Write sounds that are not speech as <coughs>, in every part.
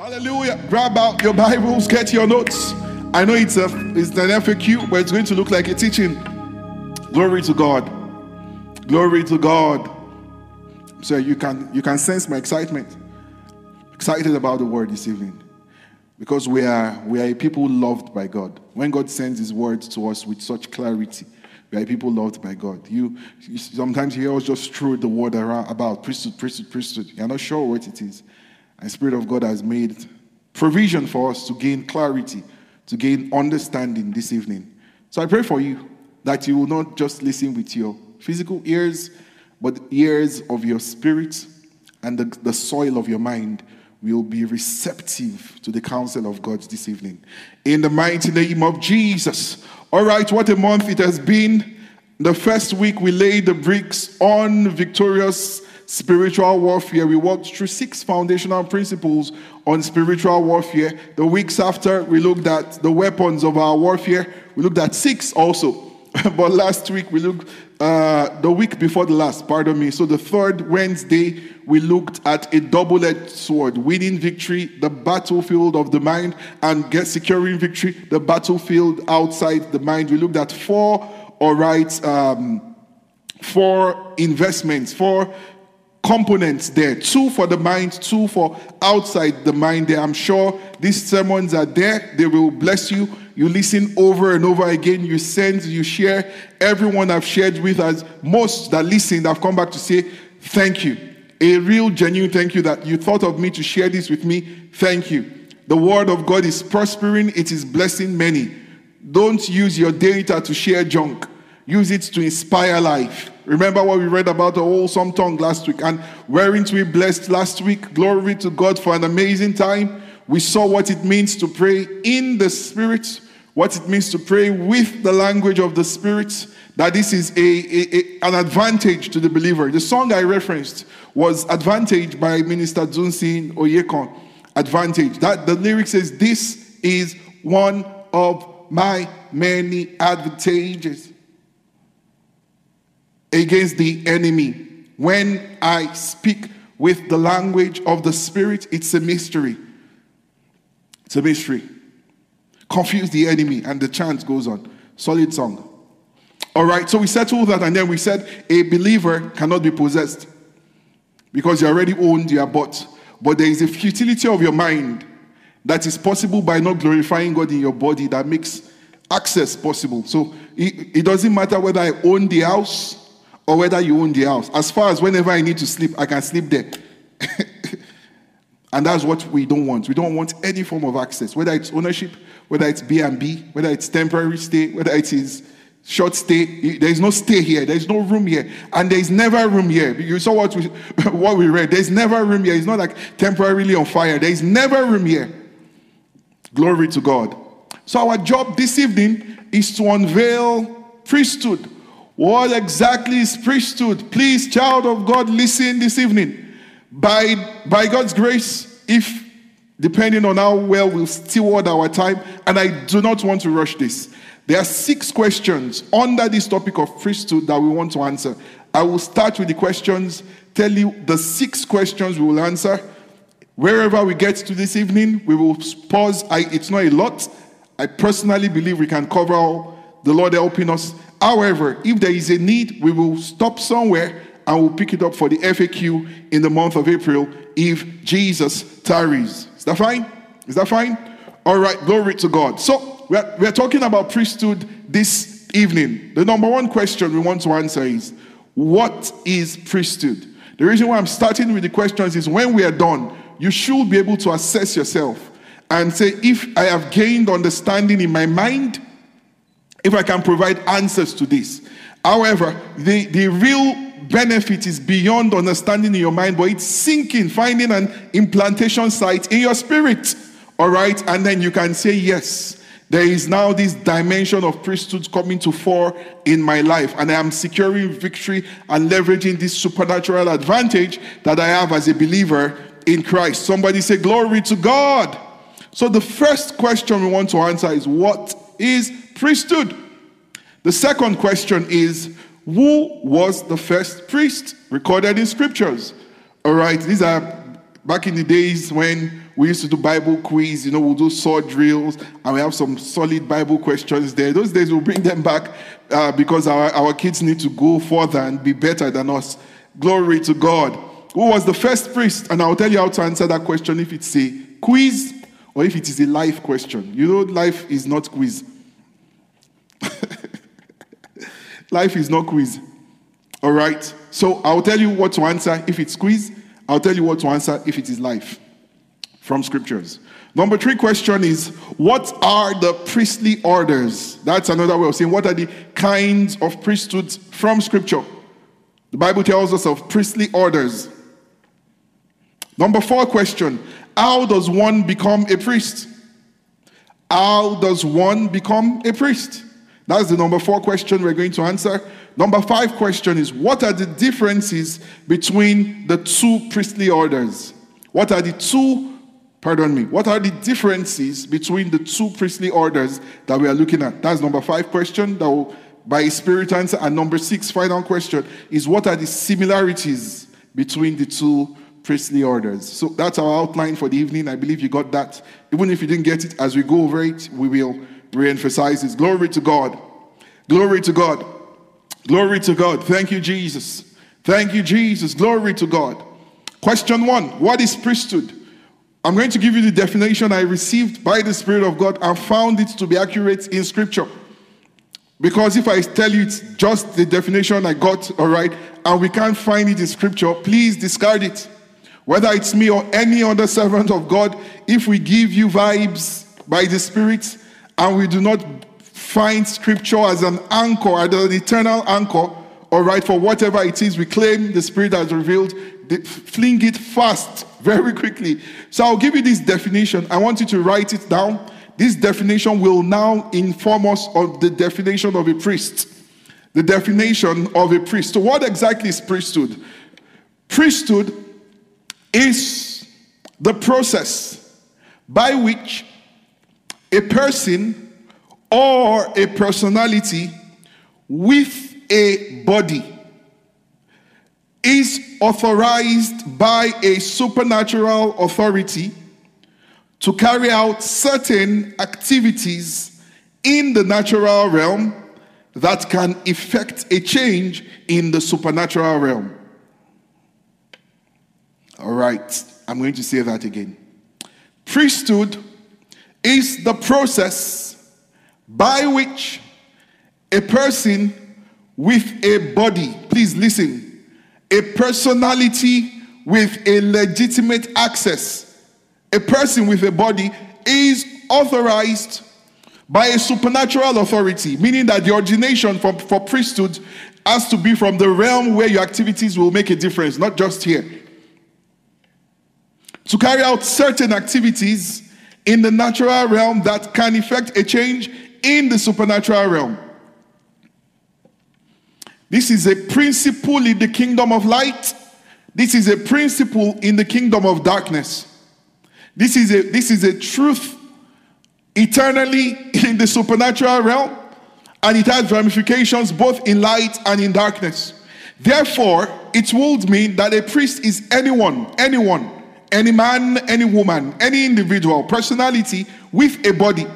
Hallelujah. Grab out your Bibles, get your notes. I know it's a it's an FAQ, but it's going to look like a teaching. Glory to God. Glory to God. So you can you can sense my excitement. Excited about the word this evening. Because we are we are a people loved by God. When God sends his word to us with such clarity, we are people loved by God. You, you sometimes you hear us just throw the word around about priesthood, priesthood, priesthood. You're not sure what it is. And Spirit of God has made provision for us to gain clarity to gain understanding this evening. So I pray for you that you will not just listen with your physical ears, but ears of your spirit and the, the soil of your mind will be receptive to the counsel of God this evening. In the mighty name of Jesus. All right, what a month it has been. The first week we laid the bricks on victorious spiritual warfare. We walked through six foundational principles on spiritual warfare. The weeks after, we looked at the weapons of our warfare. We looked at six also. <laughs> but last week, we looked, uh, the week before the last, pardon me. So the third Wednesday, we looked at a double edged sword, winning victory, the battlefield of the mind, and get securing victory, the battlefield outside the mind. We looked at four, all right, um, four investments, four components there two for the mind, two for outside the mind there. I'm sure these sermons are there, they will bless you. You listen over and over again, you send, you share. Everyone I've shared with us, most that listened, have come back to say, Thank you. A real, genuine thank you that you thought of me to share this with me. Thank you. The word of God is prospering, it is blessing many. Don't use your data to share junk, use it to inspire life. Remember what we read about the wholesome tongue last week and weren't we blessed last week? Glory to God for an amazing time. We saw what it means to pray in the Spirit, what it means to pray with the language of the Spirit, that this is a, a, a, an advantage to the believer. The song I referenced was Advantage by Minister Dunsin Oyekan. Advantage. That the lyric says, This is one of my many advantages against the enemy. When I speak with the language of the Spirit, it's a mystery. It's a mystery. Confuse the enemy, and the chant goes on. Solid song. All right, so we settled that, and then we said a believer cannot be possessed because you already owned, your bought. But there is a futility of your mind that is possible by not glorifying God in your body that makes access possible. So it, it doesn't matter whether I own the house or whether you own the house. As far as whenever I need to sleep, I can sleep there. <laughs> and that's what we don't want. We don't want any form of access, whether it's ownership, whether it's B&B, whether it's temporary stay, whether it is short stay. There is no stay here. There is no room here. And there is never room here. You saw what we, <laughs> what we read. There is never room here. It's not like temporarily on fire. There is never room here. Glory to God. So our job this evening is to unveil priesthood what exactly is priesthood? Please, child of God, listen this evening. By, by God's grace, if depending on how well we'll steward our time, and I do not want to rush this. There are six questions under this topic of priesthood that we want to answer. I will start with the questions, tell you the six questions we will answer. Wherever we get to this evening, we will pause. I, it's not a lot. I personally believe we can cover all. The Lord helping us. However, if there is a need, we will stop somewhere and we'll pick it up for the FAQ in the month of April if Jesus tarries. Is that fine? Is that fine? All right, glory to God. So, we're, we're talking about priesthood this evening. The number one question we want to answer is what is priesthood? The reason why I'm starting with the questions is when we are done, you should be able to assess yourself and say, if I have gained understanding in my mind, if I can provide answers to this. However, the, the real benefit is beyond understanding in your mind, but it's sinking, finding an implantation site in your spirit. All right? And then you can say, Yes, there is now this dimension of priesthood coming to fore in my life, and I am securing victory and leveraging this supernatural advantage that I have as a believer in Christ. Somebody say, Glory to God. So, the first question we want to answer is, What is priesthood. The second question is who was the first priest recorded in scriptures? All right, these are back in the days when we used to do Bible quiz. You know, we'll do sword drills, and we have some solid Bible questions there. Those days we'll bring them back uh, because our, our kids need to go further and be better than us. Glory to God. Who was the first priest? And I'll tell you how to answer that question if it's a quiz or if it is a life question. You know, life is not quiz. <laughs> life is not quiz. All right? So I'll tell you what to answer if it's quiz. I'll tell you what to answer if it is life from scriptures. Number three question is What are the priestly orders? That's another way of saying what are the kinds of priesthoods from scripture? The Bible tells us of priestly orders. Number four question How does one become a priest? How does one become a priest? That's the number four question we're going to answer. Number five question is What are the differences between the two priestly orders? What are the two, pardon me, what are the differences between the two priestly orders that we are looking at? That's number five question that will, by spirit answer. And number six, final question, is What are the similarities between the two priestly orders? So that's our outline for the evening. I believe you got that. Even if you didn't get it, as we go over it, we will re-emphasize. Glory to God. Glory to God. Glory to God. Thank you, Jesus. Thank you, Jesus. Glory to God. Question one What is priesthood? I'm going to give you the definition I received by the Spirit of God and found it to be accurate in Scripture. Because if I tell you it's just the definition I got, all right, and we can't find it in Scripture, please discard it. Whether it's me or any other servant of God, if we give you vibes by the Spirit and we do not find Scripture as an anchor, as an eternal anchor, all right, for whatever it is we claim the Spirit has revealed, fling it fast, very quickly. So I'll give you this definition. I want you to write it down. This definition will now inform us of the definition of a priest. The definition of a priest. So, what exactly is priesthood? Priesthood is the process by which a person or a personality with a body is authorized by a supernatural authority to carry out certain activities in the natural realm that can effect a change in the supernatural realm. All right, I'm going to say that again. Priesthood is the process by which a person with a body, please listen, a personality with a legitimate access, a person with a body is authorized by a supernatural authority, meaning that the origination for, for priesthood has to be from the realm where your activities will make a difference, not just here. To carry out certain activities in the natural realm that can effect a change in the supernatural realm. This is a principle in the kingdom of light. This is a principle in the kingdom of darkness. This is a, this is a truth eternally in the supernatural realm, and it has ramifications both in light and in darkness. Therefore, it would mean that a priest is anyone, anyone, any man, any woman, any individual, personality with a body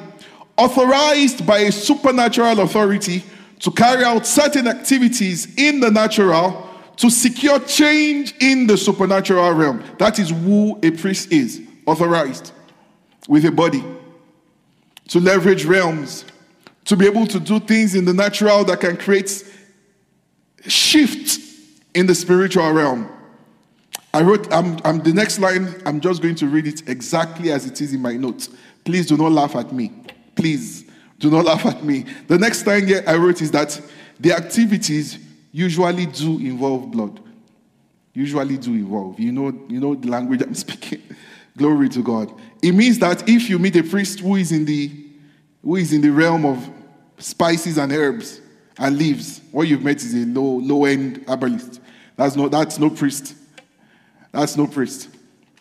authorized by a supernatural authority to carry out certain activities in the natural to secure change in the supernatural realm. That is who a priest is authorized with a body to leverage realms, to be able to do things in the natural that can create shift in the spiritual realm. I wrote, I'm, I'm, the next line, I'm just going to read it exactly as it is in my notes. Please do not laugh at me. Please do not laugh at me. The next thing I wrote is that the activities usually do involve blood. Usually do involve. You know, you know the language I'm <laughs> speaking. Glory to God. It means that if you meet a priest who is in the who is in the realm of spices and herbs and leaves, what you've met is a low, low-end herbalist. That's no, that's no priest. That's no priest.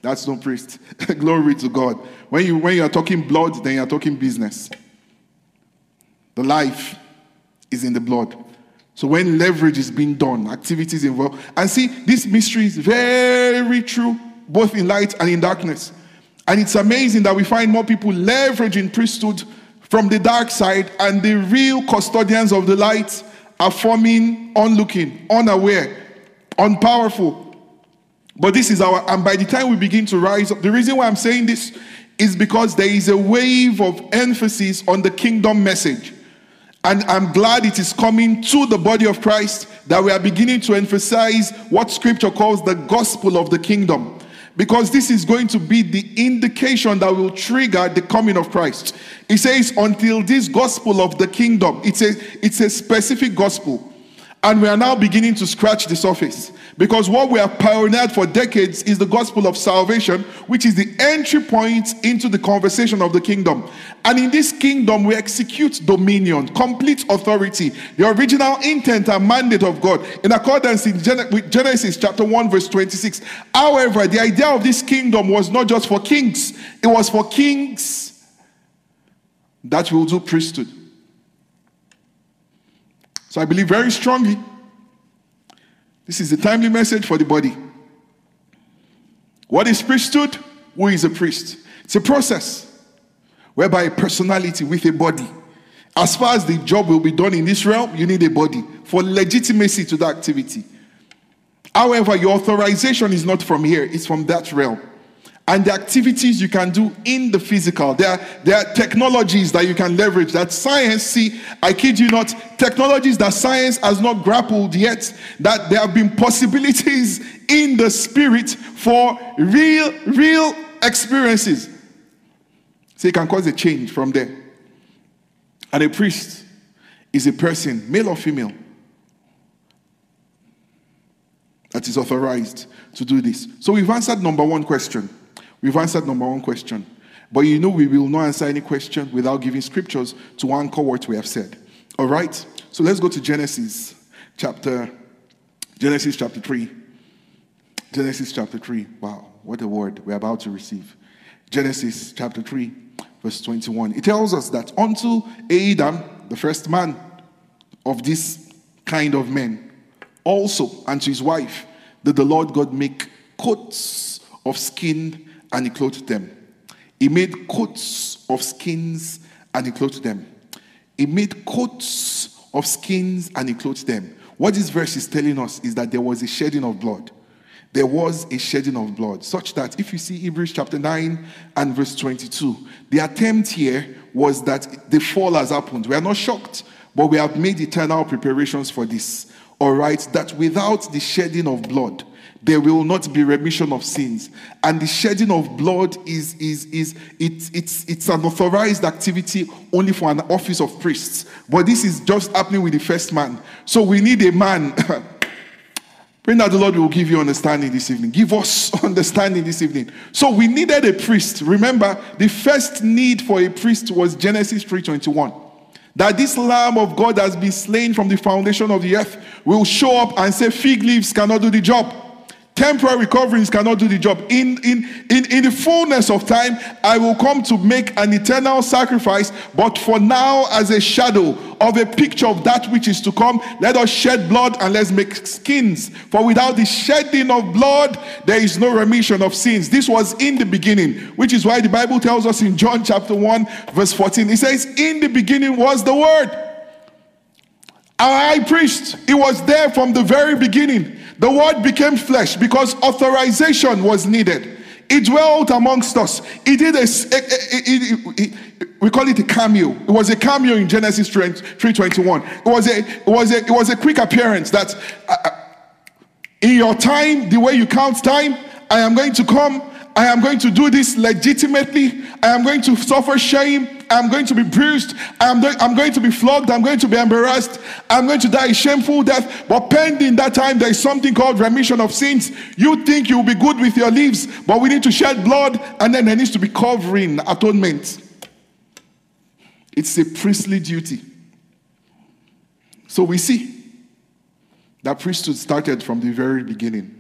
That's no priest. <laughs> Glory to God. When you when you are talking blood, then you are talking business. The life is in the blood. So when leverage is being done, activities involved. And see, this mystery is very true, both in light and in darkness. And it's amazing that we find more people leveraging priesthood from the dark side, and the real custodians of the light are forming onlooking, unaware, unpowerful. But this is our, and by the time we begin to rise up, the reason why I'm saying this is because there is a wave of emphasis on the kingdom message. And I'm glad it is coming to the body of Christ that we are beginning to emphasize what scripture calls the gospel of the kingdom because this is going to be the indication that will trigger the coming of Christ. It says, until this gospel of the kingdom, it's a, it's a specific gospel. And we are now beginning to scratch the surface. Because what we have pioneered for decades is the gospel of salvation, which is the entry point into the conversation of the kingdom. And in this kingdom, we execute dominion, complete authority, the original intent and mandate of God in accordance with Genesis chapter 1, verse 26. However, the idea of this kingdom was not just for kings, it was for kings that will do priesthood. So I believe very strongly this is a timely message for the body. What is priesthood? Who is a priest? It's a process whereby a personality with a body. As far as the job will be done in this realm, you need a body for legitimacy to the activity. However, your authorization is not from here, it's from that realm and the activities you can do in the physical. There are, there are technologies that you can leverage that science, see, I kid you not, technologies that science has not grappled yet, that there have been possibilities <laughs> in the spirit for real, real experiences. So it can cause a change from there. And a priest is a person, male or female, that is authorized to do this. So we've answered number one question. We've answered number one question. But you know, we will not answer any question without giving scriptures to anchor what we have said. All right? So let's go to Genesis chapter Genesis chapter 3. Genesis chapter 3. Wow, what a word we're about to receive. Genesis chapter 3, verse 21. It tells us that unto Adam, the first man of this kind of men, also unto his wife, did the Lord God make coats of skin and he clothed them. He made coats of skins and he clothed them. He made coats of skins and he clothed them. What this verse is telling us is that there was a shedding of blood. There was a shedding of blood, such that if you see Hebrews chapter 9 and verse 22, the attempt here was that the fall has happened. We are not shocked, but we have made eternal preparations for this. All right, that without the shedding of blood, there will not be remission of sins. And the shedding of blood is, is, is it, it's, it's an authorized activity only for an office of priests. But this is just happening with the first man. So we need a man. <coughs> Pray that the Lord will give you understanding this evening. Give us <laughs> understanding this evening. So we needed a priest. Remember, the first need for a priest was Genesis 3:21 that this lamb of God has been slain from the foundation of the earth will show up and say fig leaves cannot do the job. Temporary coverings cannot do the job. In, in, in, in the fullness of time, I will come to make an eternal sacrifice, but for now, as a shadow of a picture of that which is to come, let us shed blood and let's make skins. For without the shedding of blood, there is no remission of sins. This was in the beginning, which is why the Bible tells us in John chapter 1, verse 14, it says, In the beginning was the Word. Our high priest, he was there from the very beginning. The word became flesh because authorization was needed. It dwelt amongst us. It did a, it, it, we call it a cameo. It was a cameo in Genesis 3:21. It was a it was a it was a quick appearance that uh, uh, in your time, the way you count time, I am going to come I am going to do this legitimately. I am going to suffer shame. I'm going to be bruised. I'm, do- I'm going to be flogged. I'm going to be embarrassed. I'm going to die a shameful death. But pending that time, there is something called remission of sins. You think you'll be good with your leaves, but we need to shed blood, and then there needs to be covering, atonement. It's a priestly duty. So we see that priesthood started from the very beginning.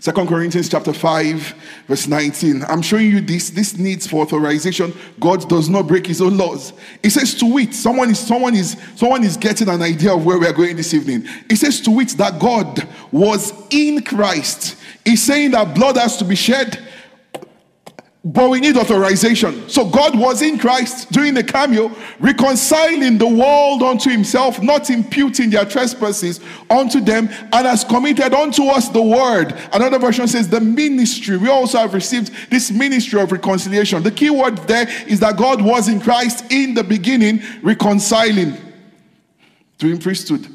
Second Corinthians chapter 5, verse 19. I'm showing you this. This needs for authorization. God does not break his own laws. He says to wit, someone is someone is someone is getting an idea of where we are going this evening. He says to wit that God was in Christ. He's saying that blood has to be shed but we need authorization. So God was in Christ doing the cameo, reconciling the world unto himself, not imputing their trespasses unto them, and has committed unto us the word. Another version says the ministry. We also have received this ministry of reconciliation. The key word there is that God was in Christ in the beginning, reconciling, doing priesthood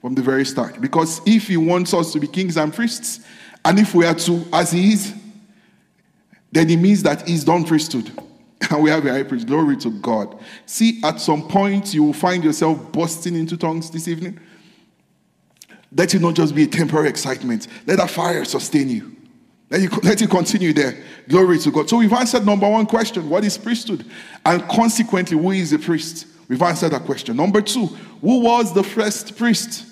from the very start. Because if he wants us to be kings and priests, and if we are to, as he is, then it means that he's done priesthood. <laughs> And we have a high priest. Glory to God. See, at some point, you will find yourself bursting into tongues this evening. Let it not just be a temporary excitement. Let that fire sustain you. Let it, <laughs> let it continue there. Glory to God. So we've answered number one question what is priesthood? And consequently, who is a priest? We've answered that question. Number two, who was the first priest?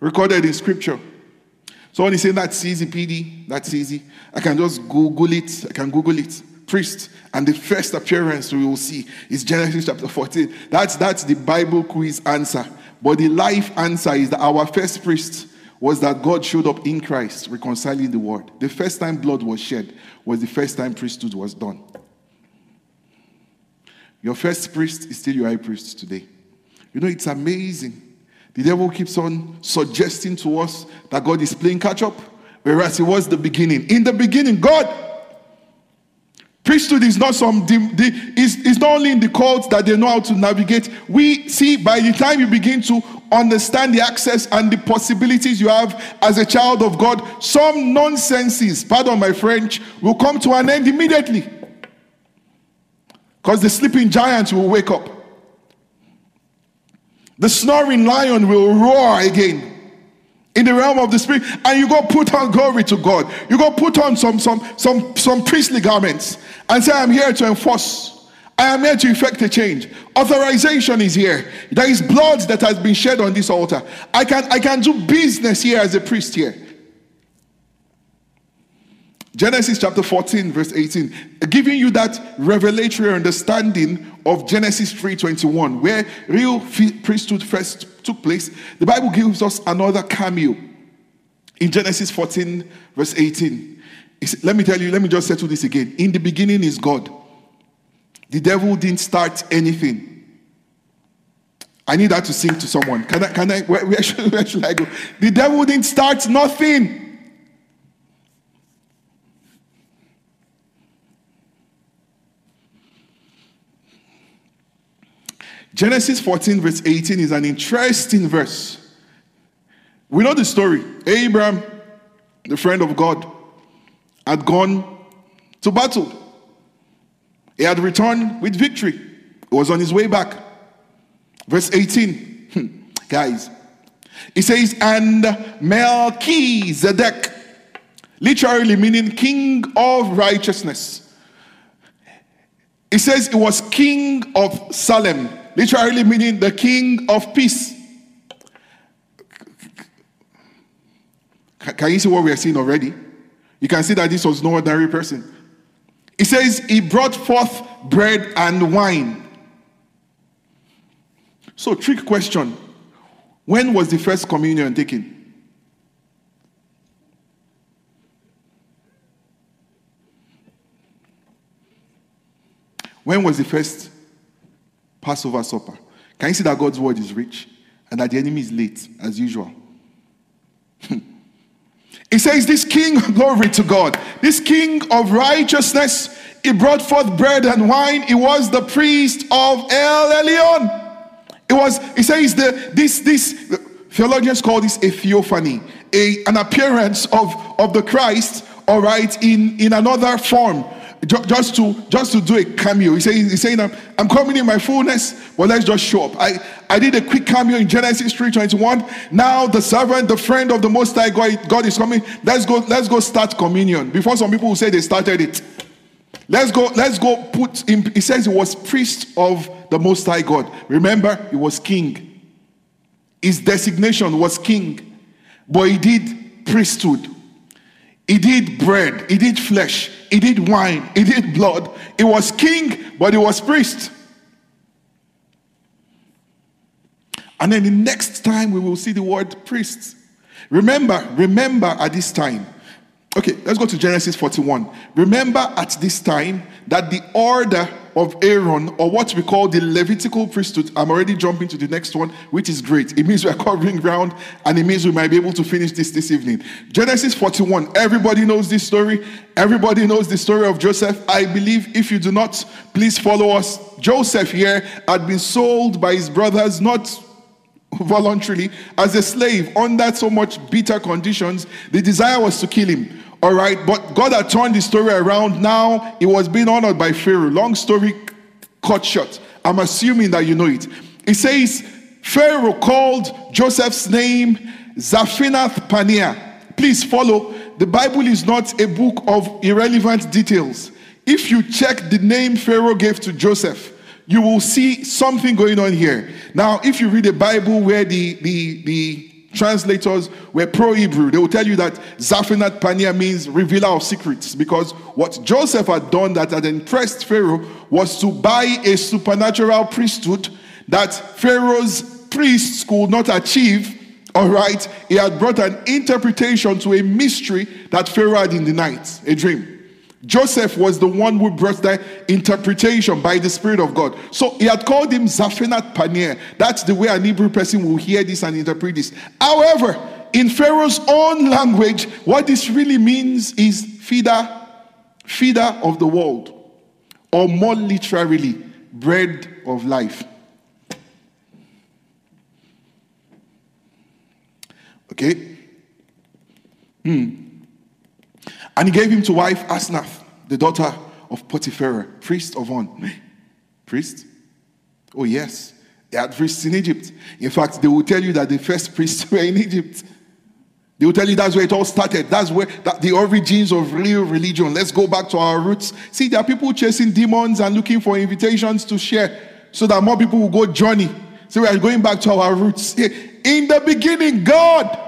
Recorded in scripture. Someone is saying that's easy, PD, that's easy. I can just Google it. I can Google it. Priest. And the first appearance we will see is Genesis chapter 14. That's, that's the Bible quiz answer. But the life answer is that our first priest was that God showed up in Christ, reconciling the world. The first time blood was shed was the first time priesthood was done. Your first priest is still your high priest today. You know, it's amazing the devil keeps on suggesting to us that God is playing catch up, whereas it was the beginning. In the beginning, God. Priesthood is not some, is, is not only in the courts that they know how to navigate. We see by the time you begin to understand the access and the possibilities you have as a child of God, some nonsenses, pardon my French, will come to an end immediately. Because the sleeping giants will wake up. The snoring lion will roar again in the realm of the spirit and you go put on glory to god. You go put on some some some some priestly garments and say i'm here to enforce. I am here to effect a change. Authorization is here. There is blood that has been shed on this altar. I can i can do business here as a priest here Genesis chapter 14, verse 18, giving you that revelatory understanding of Genesis 3:21, where real priesthood first took place. The Bible gives us another cameo in Genesis 14, verse 18. let me tell you, let me just settle this again. In the beginning is God. The devil didn't start anything. I need that to sing to someone. Can I? Can I? Where, where, should, <laughs> where should I go? The devil didn't start nothing. Genesis 14, verse 18 is an interesting verse. We know the story. Abraham, the friend of God, had gone to battle. He had returned with victory. He was on his way back. Verse 18, hmm, guys, he says, and Melchizedek, literally meaning king of righteousness. He says he was king of Salem literally meaning the king of peace. Can you see what we are seeing already? You can see that this was no ordinary person. He says he brought forth bread and wine. So, trick question When was the first communion taken? When was the first Passover supper. Can you see that God's word is rich and that the enemy is late as usual? <laughs> he says, This king, glory to God, this king of righteousness, he brought forth bread and wine. He was the priest of El Elyon. It was, he says, the, this, this, theologians call this a theophany, a, an appearance of, of the Christ, all right, in, in another form just to just to do a cameo. He saying, he's saying, I'm, I'm coming in my fullness, but let's just show up. I, I did a quick cameo in Genesis 3:21. Now the servant, the friend of the most high God, God is coming. Let's go, let's go start communion. Before some people will say they started it. Let's go, let's go put him. He says he was priest of the most high God. Remember, he was king. His designation was king, but he did priesthood. He did bread, he did flesh, he did wine, he did blood. He was king, but he was priest. And then the next time we will see the word priest. Remember, remember at this time, Okay, let's go to Genesis 41. Remember at this time that the order of Aaron, or what we call the Levitical priesthood, I'm already jumping to the next one, which is great. It means we're covering ground and it means we might be able to finish this this evening. Genesis 41. Everybody knows this story. Everybody knows the story of Joseph. I believe if you do not, please follow us. Joseph here had been sold by his brothers, not voluntarily, as a slave under so much bitter conditions. The desire was to kill him. All right, but God had turned the story around. Now it was being honored by Pharaoh. Long story cut short. I'm assuming that you know it. It says Pharaoh called Joseph's name Zaphenath Paneah. Please follow. The Bible is not a book of irrelevant details. If you check the name Pharaoh gave to Joseph, you will see something going on here. Now, if you read a Bible where the, the, the translators were pro Hebrew, they will tell you that Zaphenath Paneah means revealer of secrets because what Joseph had done that had impressed Pharaoh was to buy a supernatural priesthood that Pharaoh's priests could not achieve. All right, he had brought an interpretation to a mystery that Pharaoh had in the night, a dream. Joseph was the one who brought that interpretation by the Spirit of God. So he had called him Zaphenath Paneah. That's the way an Hebrew person will hear this and interpret this. However, in Pharaoh's own language, what this really means is feeder, feeder of the world, or more literally, bread of life. Okay? Hmm. And he gave him to wife Asnath, the daughter of Potiphar, priest of On. Priest? Oh, yes. They had priests in Egypt. In fact, they will tell you that the first priests <laughs> were in Egypt. They will tell you that's where it all started. That's where that the origins of real religion. Let's go back to our roots. See, there are people chasing demons and looking for invitations to share so that more people will go journey. So we are going back to our roots. <laughs> In the beginning, God,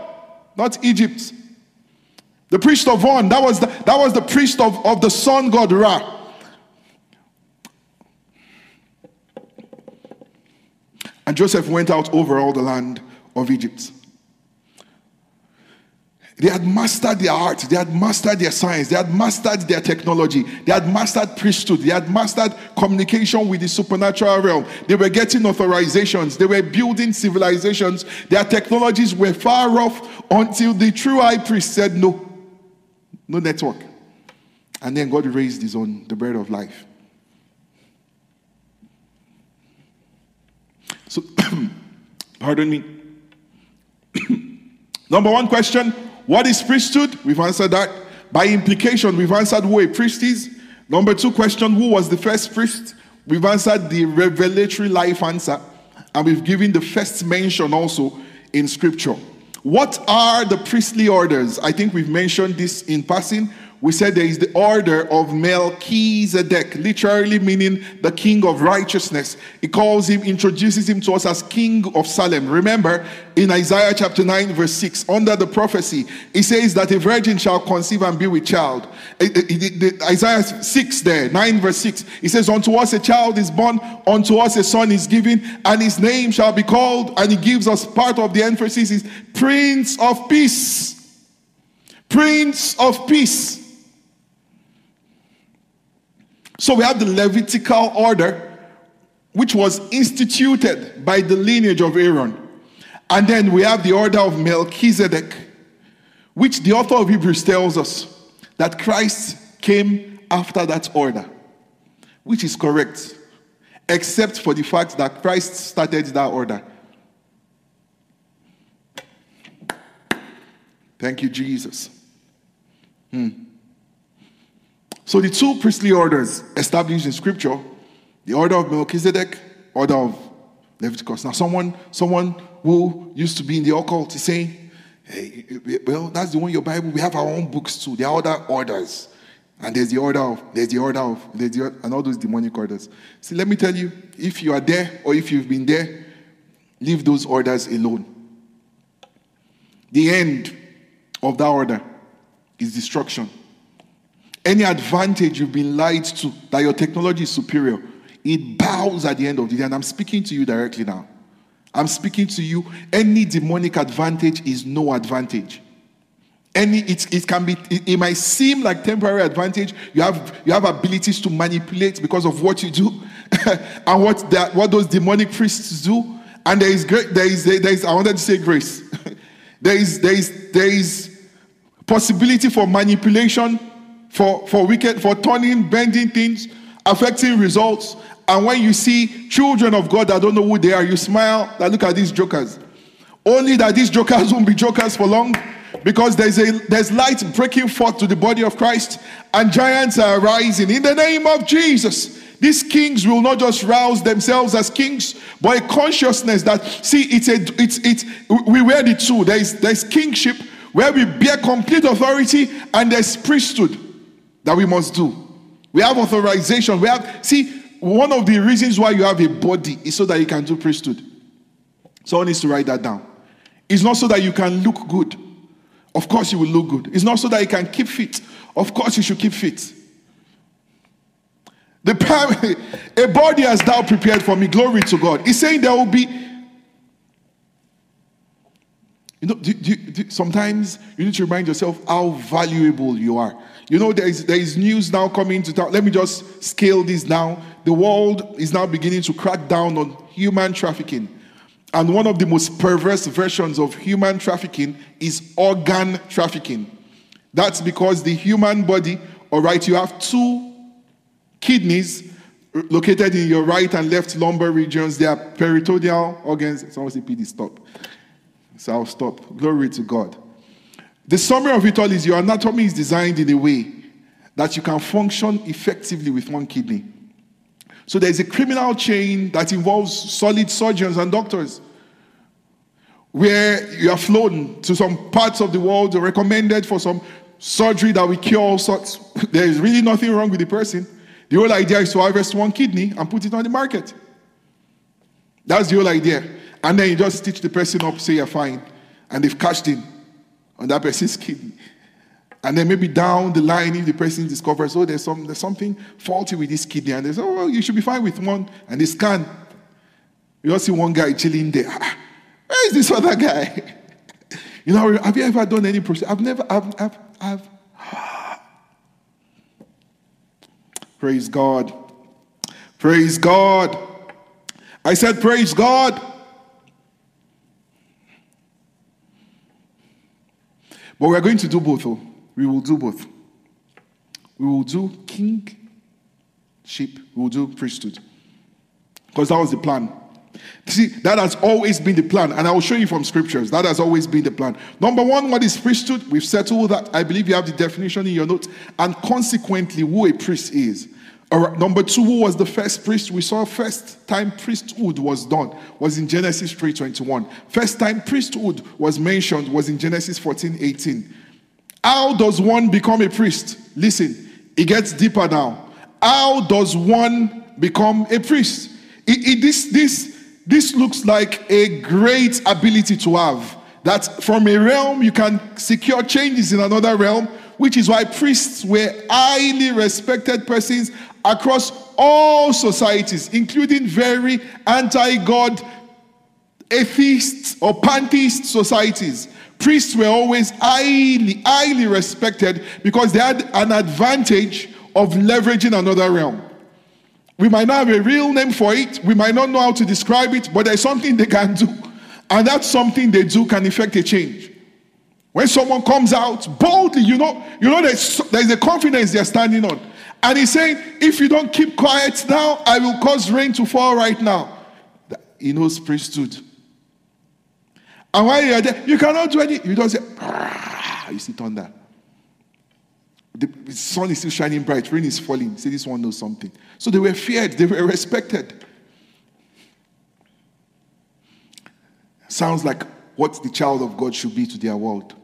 not Egypt. The priest of On, that was the, that was the priest of, of the sun god Ra. And Joseph went out over all the land of Egypt. They had mastered their art, they had mastered their science, they had mastered their technology, they had mastered priesthood, they had mastered communication with the supernatural realm. They were getting authorizations, they were building civilizations. Their technologies were far off until the true high priest said, No, no network. And then God raised his own, the bread of life. So, <coughs> pardon me. <coughs> Number one question What is priesthood? We've answered that. By implication, we've answered who a priest is. Number two question Who was the first priest? We've answered the revelatory life answer. And we've given the first mention also in scripture. What are the priestly orders? I think we've mentioned this in passing. We said there is the order of Melchizedek, literally meaning the king of righteousness. He calls him, introduces him to us as king of Salem. Remember, in Isaiah chapter 9, verse 6, under the prophecy, he says that a virgin shall conceive and be with child. Eh, eh, eh, Isaiah 6 there, 9 verse 6, he says, Unto us a child is born, unto us a son is given, and his name shall be called, and he gives us part of the emphasis is Prince of Peace. Prince of Peace. So we have the Levitical order, which was instituted by the lineage of Aaron. And then we have the order of Melchizedek, which the author of Hebrews tells us that Christ came after that order, which is correct, except for the fact that Christ started that order. Thank you, Jesus. Hmm. So the two priestly orders established in Scripture, the order of Melchizedek, order of Leviticus. Now, someone, someone who used to be in the occult is saying, hey, well, that's the one your Bible. We have our own books too. There are other orders. And there's the order of, there's the order of, there's the, and all those demonic orders. See, let me tell you, if you are there or if you've been there, leave those orders alone. The end of that order is destruction. Any advantage you've been lied to that your technology is superior, it bows at the end of the day. And I'm speaking to you directly now. I'm speaking to you. Any demonic advantage is no advantage. any it, it can be it, it, might seem like temporary advantage you have you have abilities to manipulate because of what you do <laughs> and what that what those demonic priests do and there is great there is there is i wanted to say grace <laughs> there is there is there is possibility for manipulation for for wicked for turning bending things affecting results and when you see children of god that don't know who they are you smile that look at these jokers only that these jokers <laughs> won't be jokers for long because there's a there's light breaking forth to the body of Christ and giants are rising in the name of Jesus. These kings will not just rouse themselves as kings, but a consciousness that see it's a it's it's we wear the two. There's there's kingship where we bear complete authority, and there's priesthood that we must do. We have authorization. We have see one of the reasons why you have a body is so that you can do priesthood. Someone needs to write that down. It's not so that you can look good. Of course, you will look good. It's not so that you can keep fit. Of course, you should keep fit. The <laughs> a body has thou prepared for me. Glory to God. He's saying there will be. You know, do, do, do, sometimes you need to remind yourself how valuable you are. You know, there is, there is news now coming to town. Let me just scale this down. The world is now beginning to crack down on human trafficking. And one of the most perverse versions of human trafficking is organ trafficking. That's because the human body, all right, you have two kidneys located in your right and left lumbar regions. They are peritoneal organs. Someone say, PD, stop. So I'll stop. Glory to God. The summary of it all is your anatomy is designed in a way that you can function effectively with one kidney. So there's a criminal chain that involves solid surgeons and doctors where you are flown to some parts of the world recommended for some surgery that will cure all sorts. <laughs> There is really nothing wrong with the person. The whole idea is to harvest one kidney and put it on the market. That's the whole idea. And then you just stitch the person up, say you're fine, and they've cashed in on that person's kidney. And then maybe down the line, if the person discovers, oh, there's, some, there's something faulty with this kidney, and they say, oh, you should be fine with one. And they scan. You just see one guy chilling there. Ah, where is this other guy? <laughs> You know, have you ever done any procedure? I've never, I've, I've, I've. Praise God. Praise God. I said, Praise God. But we're going to do both. Oh. We will do both. We will do kingship, we will do priesthood. Because that was the plan. See, that has always been the plan, and I will show you from scriptures. That has always been the plan. Number one, what is priesthood? We've settled that. I believe you have the definition in your notes, and consequently, who a priest is. Number two, who was the first priest? We saw first time priesthood was done was in Genesis 3:21. First time priesthood was mentioned was in Genesis 14:18. How does one become a priest? Listen, it gets deeper now. How does one become a priest? It, it, this, this, this looks like a great ability to have. That from a realm you can secure changes in another realm, which is why priests were highly respected persons across all societies, including very anti God, atheist, or pantheist societies. Priests were always highly, highly respected because they had an advantage of leveraging another realm. We might not have a real name for it, we might not know how to describe it, but there's something they can do. And that something they do can effect a change. When someone comes out boldly, you know, you know there's, there's a confidence they're standing on. And he's saying, if you don't keep quiet now, I will cause rain to fall right now. He knows priesthood. And while you're there, you cannot do anything. You don't say, you see thunder. The sun is still shining bright, rain is falling. Say, this one knows something. So they were feared, they were respected. Sounds like what the child of God should be to their world.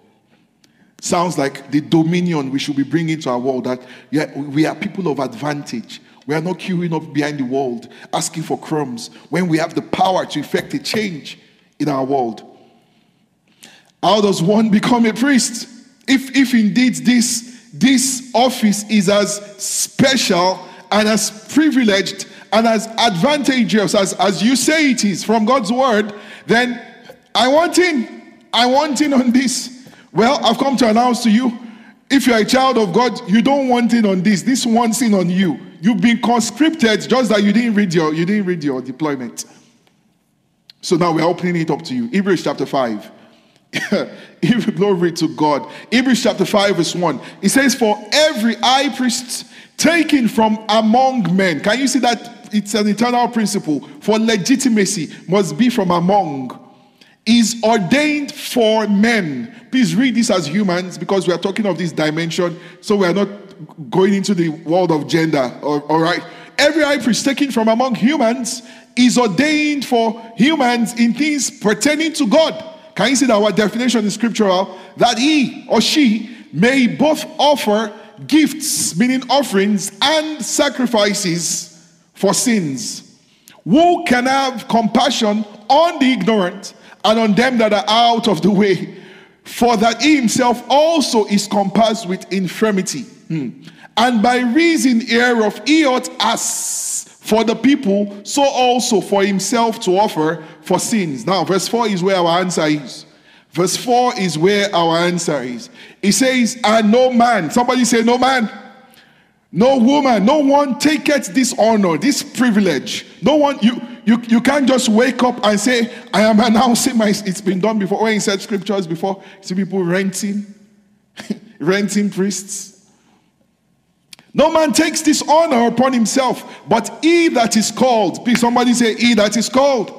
Sounds like the dominion we should be bringing to our world that yeah, we are people of advantage. We are not queuing up behind the world asking for crumbs when we have the power to effect a change in our world. How does one become a priest? If, if indeed this this office is as special and as privileged and as advantageous as, as you say it is from God's word, then I want in. I want in on this. Well, I've come to announce to you if you're a child of God, you don't want it on this. This one thing on you. You've been conscripted just that you didn't read your you didn't read your deployment. So now we're opening it up to you. Hebrews chapter 5. <laughs> Glory to God. Hebrews chapter 5, verse 1. It says, For every high priest taken from among men. Can you see that? It's an eternal principle. For legitimacy must be from among. Is ordained for men. Please read this as humans because we are talking of this dimension. So we are not going into the world of gender. All right. Every high priest taken from among humans is ordained for humans in things pertaining to God. Can you see that our definition is scriptural? That he or she may both offer gifts, meaning offerings, and sacrifices for sins. Who can have compassion on the ignorant and on them that are out of the way? For that he himself also is compassed with infirmity. Hmm. And by reason hereof he ought as for the people, so also for himself to offer for sins. Now, verse 4 is where our answer is. Verse 4 is where our answer is. He says, And no man, somebody say, No man, no woman, no one taketh this honor, this privilege. No one, you, you, you can't just wake up and say, I am announcing my, it's been done before. When he said scriptures before, see people renting, <laughs> renting priests no man takes this honor upon himself, but he that is called. Please, somebody say, he that is called.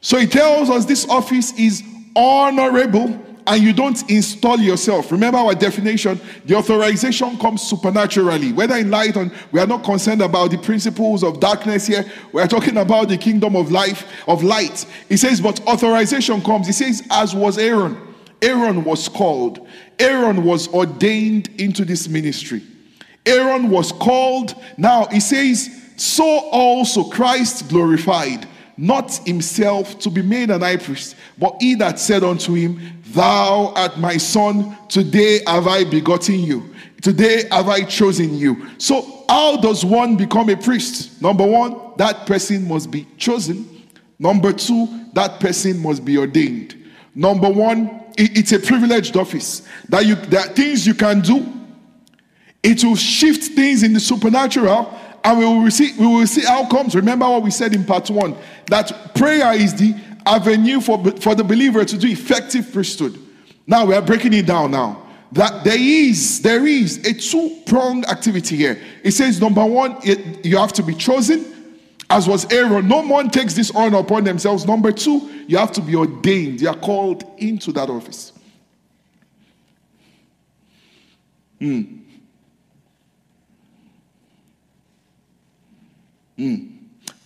So he tells us this office is honorable and you don't install yourself. Remember our definition the authorization comes supernaturally. Whether in light on, we are not concerned about the principles of darkness here. We are talking about the kingdom of life, of light. He says, but authorization comes. He says, as was Aaron. Aaron was called, Aaron was ordained into this ministry. Aaron was called. Now he says, So also Christ glorified, not himself to be made an high priest, but he that said unto him, Thou art my son, today have I begotten you. Today have I chosen you. So, how does one become a priest? Number one, that person must be chosen. Number two, that person must be ordained. Number one, it's a privileged office that you are things you can do it will shift things in the supernatural and we will see we will see outcomes. Remember what we said in part one that prayer is the avenue for, for the believer to do effective priesthood. Now we are breaking it down now. That there is there is a two-pronged activity here. It says number one, it, you have to be chosen, as was Aaron. No one takes this honor upon themselves. Number two, you have to be ordained. You are called into that office. Hmm. Mm.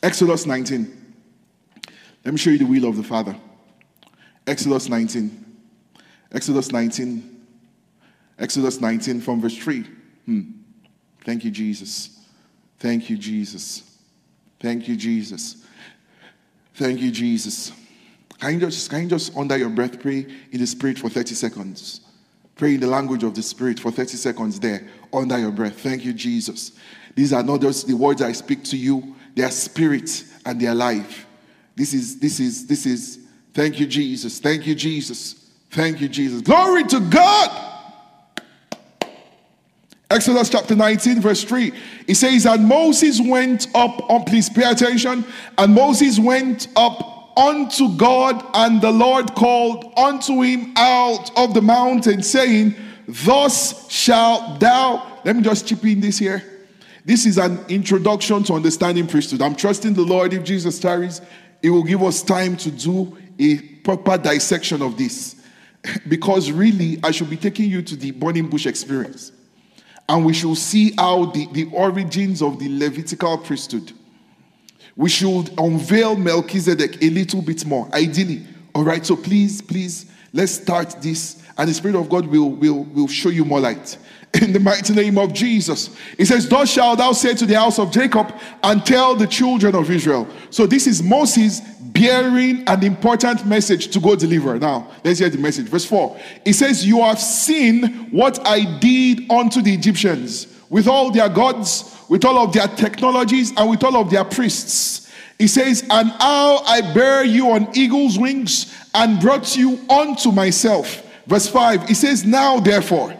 Exodus 19. Let me show you the will of the Father. Exodus 19. Exodus 19. Exodus 19 from verse 3. Hmm. Thank you, Jesus. Thank you, Jesus. Thank you, Jesus. Thank you, Jesus. Can you just, can you just under your breath pray in the Spirit for 30 seconds? Pray in the language of the Spirit for 30 seconds there under your breath. Thank you, Jesus. These are not just the words I speak to you, they are spirit and they are life. This is, this is, this is, thank you, Jesus. Thank you, Jesus. Thank you, Jesus. Glory to God. Exodus chapter 19, verse 3. It says, And Moses went up, on, please pay attention. And Moses went up unto God, and the Lord called unto him out of the mountain, saying, Thus shalt thou. Let me just chip in this here. This is an introduction to understanding priesthood. I'm trusting the Lord if Jesus tarries, it will give us time to do a proper dissection of this. <laughs> because really, I should be taking you to the burning bush experience. And we should see how the, the origins of the Levitical priesthood. We should unveil Melchizedek a little bit more, ideally. All right, so please, please, let's start this, and the Spirit of God will, will, will show you more light <coughs> in the mighty name of Jesus. He says, Thus shalt thou say to the house of Jacob and tell the children of Israel. So this is Moses bearing an important message to go deliver. Now, let's hear the message. Verse 4. He says, You have seen what I did unto the Egyptians with all their gods, with all of their technologies, and with all of their priests. He says, And how I bear you on eagle's wings and brought you unto myself Verse 5, he says, Now therefore,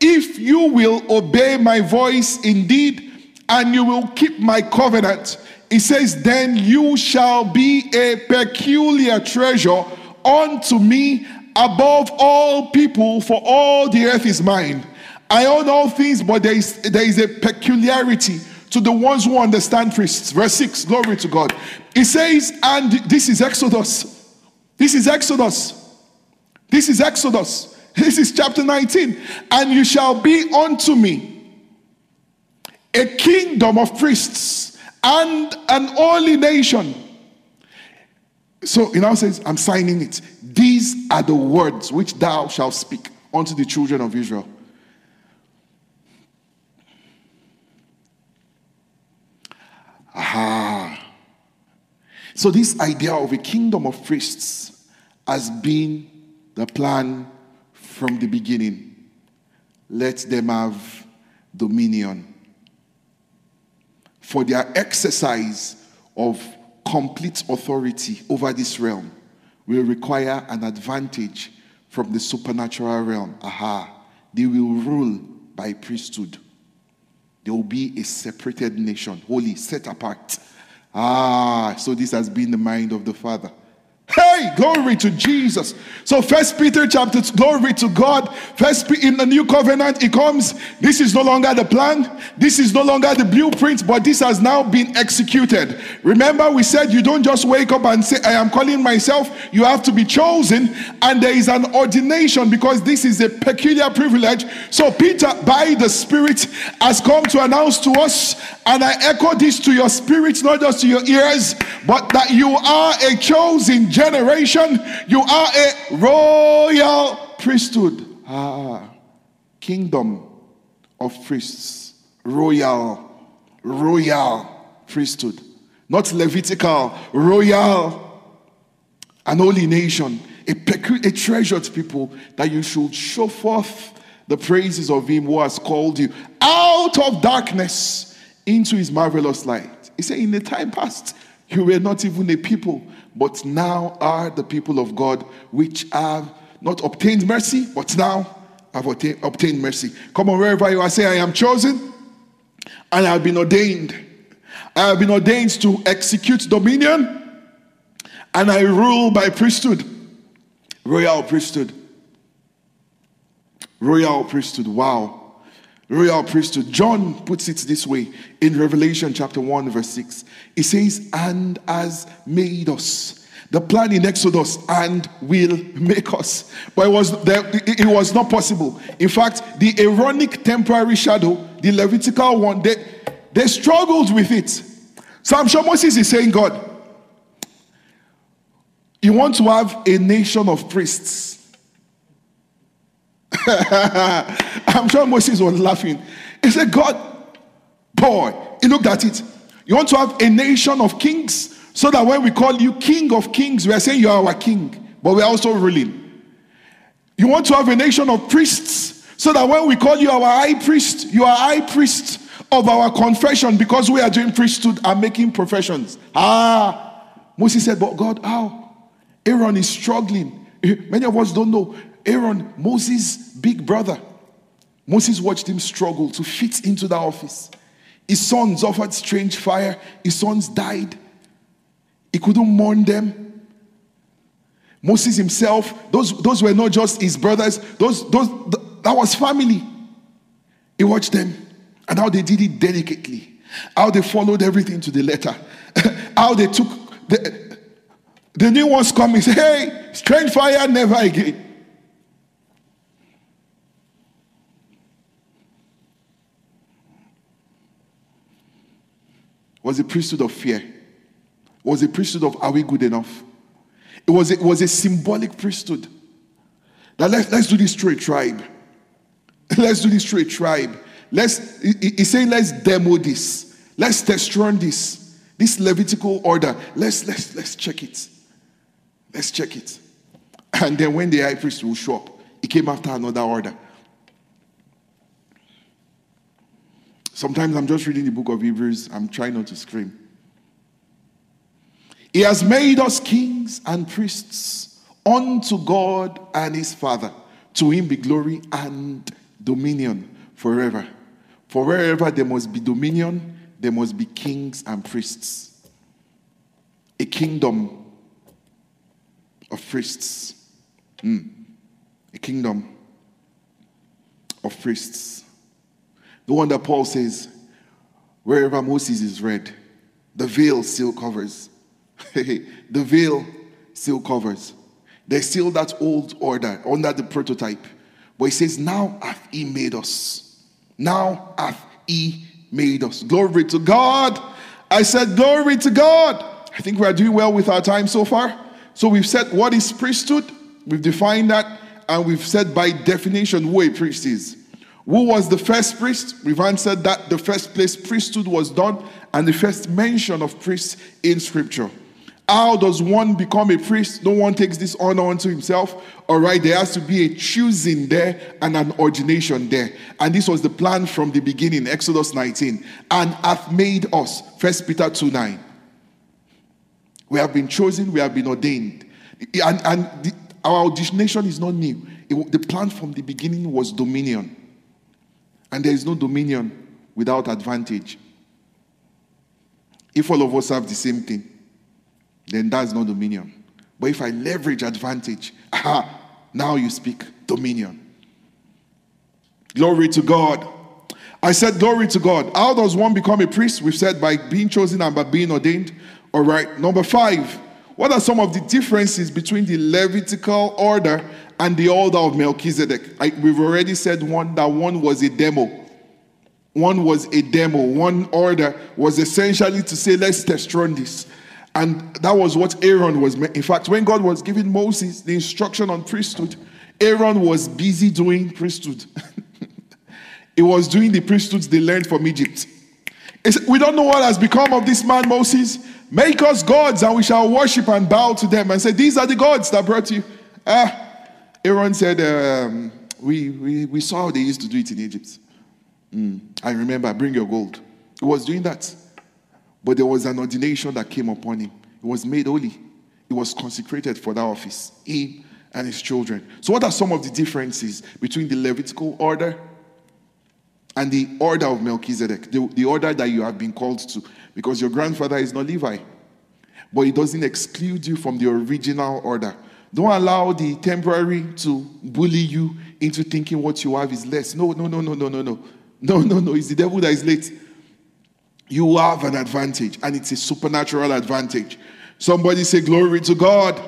if you will obey my voice indeed, and you will keep my covenant, he says, Then you shall be a peculiar treasure unto me above all people, for all the earth is mine. I own all things, but there is, there is a peculiarity to the ones who understand priests. Verse 6, glory to God. He says, and this is Exodus. This is Exodus. This is Exodus. This is chapter 19. And you shall be unto me a kingdom of priests and an holy nation. So he now says, I'm signing it. These are the words which thou shalt speak unto the children of Israel. Aha. So, this idea of a kingdom of priests has been the plan from the beginning. Let them have dominion. For their exercise of complete authority over this realm will require an advantage from the supernatural realm. Aha. They will rule by priesthood. They will be a separated nation, holy, set apart. Ah, so this has been the mind of the Father. Hey, glory to Jesus. So First Peter chapter, glory to God. First in the new covenant, it comes. This is no longer the plan. This is no longer the blueprint, but this has now been executed. Remember, we said you don't just wake up and say, I am calling myself. You have to be chosen, and there is an ordination because this is a peculiar privilege. So Peter, by the Spirit, has come to announce to us, and I echo this to your spirit, not just to your ears, but that you are a chosen generation. You are a royal priesthood. Ah, kingdom of priests. Royal, royal priesthood. Not Levitical, royal. An holy nation. A, pecu- a treasured people that you should show forth the praises of him who has called you out of darkness into his marvelous light. He said, In the time past, you were not even a people, but now are the people of God, which have not obtained mercy, but now have obtained mercy. Come on, wherever you are, say, I am chosen and I have been ordained. I have been ordained to execute dominion and I rule by priesthood, royal priesthood. Royal priesthood. Wow royal priesthood. John puts it this way in Revelation chapter 1, verse 6. He says, And has made us. The plan in Exodus and will make us. But it was, it was not possible. In fact, the Aaronic temporary shadow, the Levitical one, they, they struggled with it. So I'm sure Moses is saying, God, you want to have a nation of priests <laughs> I'm sure Moses was laughing. He said, God, boy, he looked at it. You want to have a nation of kings so that when we call you king of kings, we are saying you are our king, but we are also ruling. You want to have a nation of priests so that when we call you our high priest, you are high priest of our confession because we are doing priesthood and making professions. Ah, Moses said, but God, how? Aaron is struggling. <laughs> Many of us don't know. Aaron, Moses' big brother, Moses watched him struggle to fit into the office. His sons offered strange fire, his sons died. He couldn't mourn them. Moses himself, those, those were not just his brothers, those, those, that was family. He watched them and how they did it delicately, how they followed everything to the letter, <laughs> how they took the, the new ones coming, say, hey, strange fire, never again. Was a priesthood of fear. It was a priesthood of are we good enough? It was a, it was a symbolic priesthood. Now let's, let's do this through a tribe. <laughs> Let's do this through a tribe. Let's he's saying let's demo this. Let's test run this. This Levitical order. Let's let's let's check it. Let's check it. And then when the high priest will show up, he came after another order. Sometimes I'm just reading the book of Hebrews, I'm trying not to scream. He has made us kings and priests unto God and his Father. To him be glory and dominion forever. For wherever there must be dominion, there must be kings and priests. A kingdom of priests. Mm. A kingdom of priests. The one that Paul says, wherever Moses is read, the veil still covers. <laughs> the veil still covers. There's still that old order under the prototype. But he says, Now hath he made us. Now hath he made us. Glory to God. I said, Glory to God. I think we are doing well with our time so far. So we've said what is priesthood, we've defined that, and we've said by definition who a priest is. Who was the first priest? We've answered that the first place priesthood was done and the first mention of priests in scripture. How does one become a priest? No one takes this honor unto himself. All right, there has to be a choosing there and an ordination there. And this was the plan from the beginning, Exodus 19. And hath made us, First Peter 2 9. We have been chosen, we have been ordained. And, and the, our ordination is not new. It, the plan from the beginning was dominion. And there is no dominion without advantage. If all of us have the same thing, then that's not dominion. But if I leverage advantage, aha, now you speak dominion. Glory to God. I said, Glory to God. How does one become a priest? We've said by being chosen and by being ordained. All right. Number five, what are some of the differences between the Levitical order and the order of Melchizedek? I, we've already said one that one was a demo. One was a demo. One order was essentially to say, let's test run this. And that was what Aaron was. In fact, when God was giving Moses the instruction on priesthood, Aaron was busy doing priesthood. <laughs> he was doing the priesthoods they learned from Egypt. Said, we don't know what has become of this man, Moses. Make us gods and we shall worship and bow to them. And say, These are the gods that brought you. Ah, Aaron said, um, we, we, we saw how they used to do it in Egypt. Mm, I remember, bring your gold. He was doing that. But there was an ordination that came upon him. He was made holy. He was consecrated for that office, he and his children. So, what are some of the differences between the Levitical order and the order of Melchizedek, the, the order that you have been called to? Because your grandfather is not Levi, but it doesn't exclude you from the original order. Don't allow the temporary to bully you into thinking what you have is less. No, no, no, no, no, no, no. No, <laughs> no, no. It's the devil that is late you have an advantage, and it's a supernatural advantage. Somebody say, Glory to God.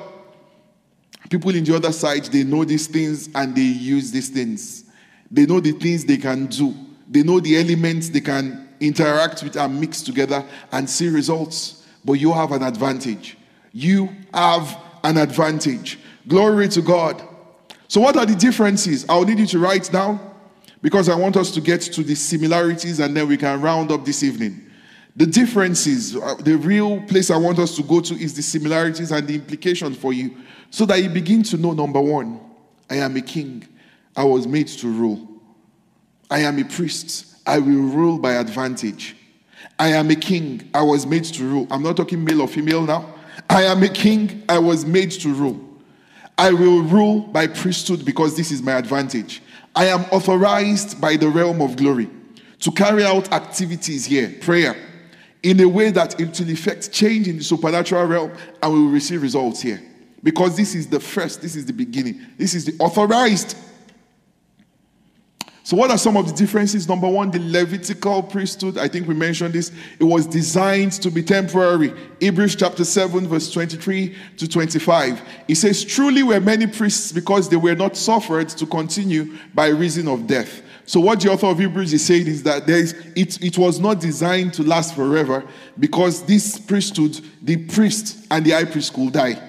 People in the other side, they know these things and they use these things. They know the things they can do, they know the elements they can interact with and mix together and see results. But you have an advantage. You have an advantage. Glory to God. So, what are the differences? I'll need you to write down because I want us to get to the similarities and then we can round up this evening. The differences, uh, the real place I want us to go to is the similarities and the implications for you so that you begin to know number one, I am a king. I was made to rule. I am a priest. I will rule by advantage. I am a king. I was made to rule. I'm not talking male or female now. I am a king. I was made to rule. I will rule by priesthood because this is my advantage. I am authorized by the realm of glory to carry out activities here prayer, in a way that it will effect change in the supernatural realm and we will receive results here. Because this is the first, this is the beginning, this is the authorized. So, what are some of the differences? Number one, the Levitical priesthood. I think we mentioned this. It was designed to be temporary. Hebrews chapter 7, verse 23 to 25. It says, Truly were many priests because they were not suffered to continue by reason of death. So, what the author of Hebrews is saying is that it, it was not designed to last forever because this priesthood, the priest and the high priest could die.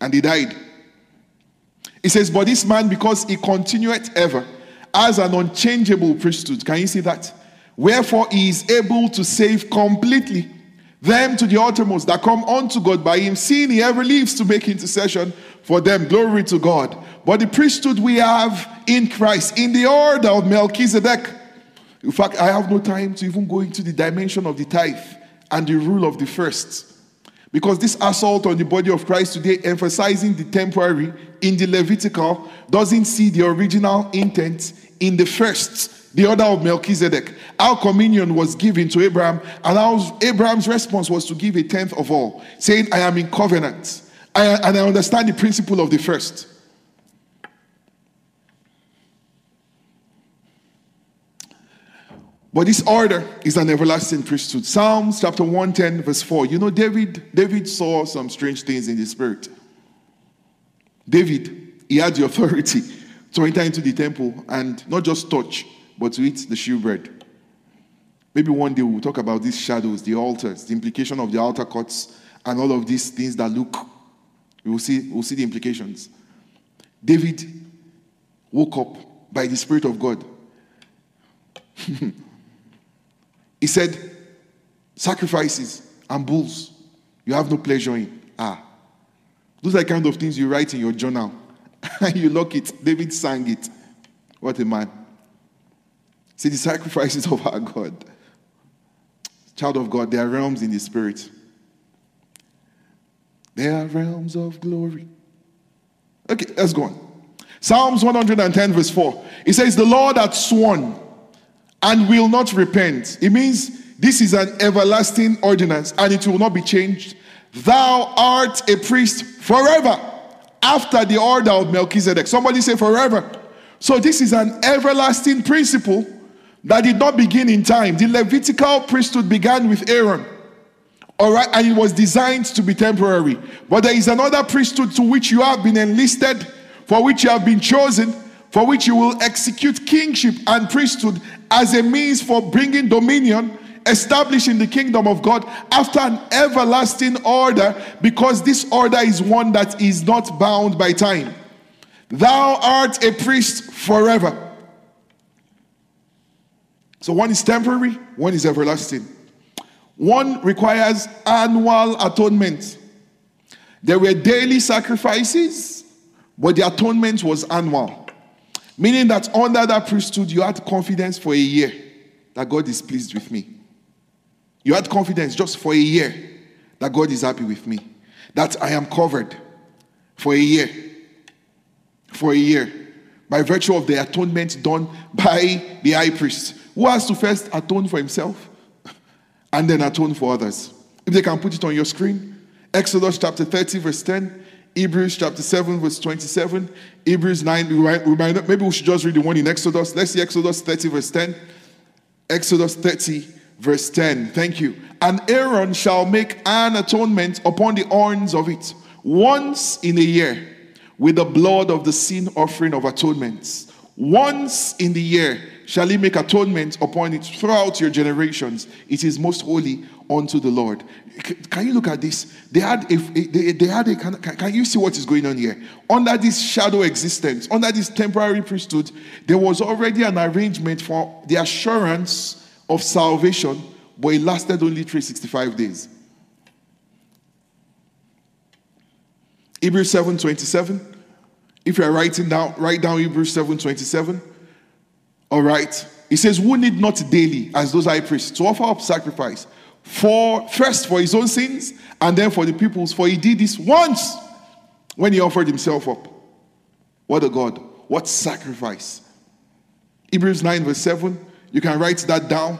And he died. He says, But this man, because he continued ever, as an unchangeable priesthood, can you see that? Wherefore he is able to save completely them to the uttermost that come unto God by him, seeing he ever lives to make intercession for them. Glory to God. But the priesthood we have in Christ, in the order of Melchizedek. In fact, I have no time to even go into the dimension of the tithe and the rule of the first. Because this assault on the body of Christ today, emphasizing the temporary in the Levitical, doesn't see the original intent in the first, the order of Melchizedek. Our communion was given to Abraham, and Abraham's response was to give a tenth of all, saying, I am in covenant. I, and I understand the principle of the first. But this order is an everlasting priesthood. Psalms chapter 110, verse 4. You know, David, David saw some strange things in the spirit. David, he had the authority to enter into the temple and not just touch, but to eat the shewbread. Maybe one day we'll talk about these shadows, the altars, the implication of the altar courts, and all of these things that look. We will see, we'll see the implications. David woke up by the Spirit of God. <laughs> He said, Sacrifices and bulls, you have no pleasure in. Ah, those are the kind of things you write in your journal. <laughs> you lock it. David sang it. What a man. See, the sacrifices of our God. Child of God, there are realms in the spirit. There are realms of glory. Okay, let's go on. Psalms 110, verse 4. It says, The Lord hath sworn and will not repent. It means this is an everlasting ordinance and it will not be changed. Thou art a priest forever after the order of Melchizedek. Somebody say forever. So this is an everlasting principle that did not begin in time. The Levitical priesthood began with Aaron. All right, and it was designed to be temporary. But there is another priesthood to which you have been enlisted, for which you have been chosen, for which you will execute kingship and priesthood as a means for bringing dominion, establishing the kingdom of God after an everlasting order, because this order is one that is not bound by time. Thou art a priest forever. So one is temporary, one is everlasting. One requires annual atonement. There were daily sacrifices, but the atonement was annual. Meaning that under that priesthood, you had confidence for a year that God is pleased with me. You had confidence just for a year that God is happy with me, that I am covered for a year. For a year. By virtue of the atonement done by the high priest, who has to first atone for himself <laughs> and then atone for others. If they can put it on your screen, Exodus chapter 30, verse 10. Hebrews chapter 7, verse 27. Hebrews 9, maybe we should just read the one in Exodus. Let's see Exodus 30, verse 10. Exodus 30, verse 10. Thank you. And Aaron shall make an atonement upon the horns of it once in a year with the blood of the sin offering of atonements. Once in the year shall he make atonement upon it throughout your generations. It is most holy unto the Lord. Can you look at this? They had a, they, they had a, can, can you see what is going on here? Under this shadow existence, under this temporary priesthood, there was already an arrangement for the assurance of salvation, but it lasted only 365 days. Hebrews 7:27. If you are writing down, write down Hebrews 7:27. All right. It says, Who need not daily, as those high priests, to offer up sacrifice for first for his own sins and then for the people's, for he did this once when he offered himself up. What a God! What sacrifice! Hebrews 9, verse 7. You can write that down.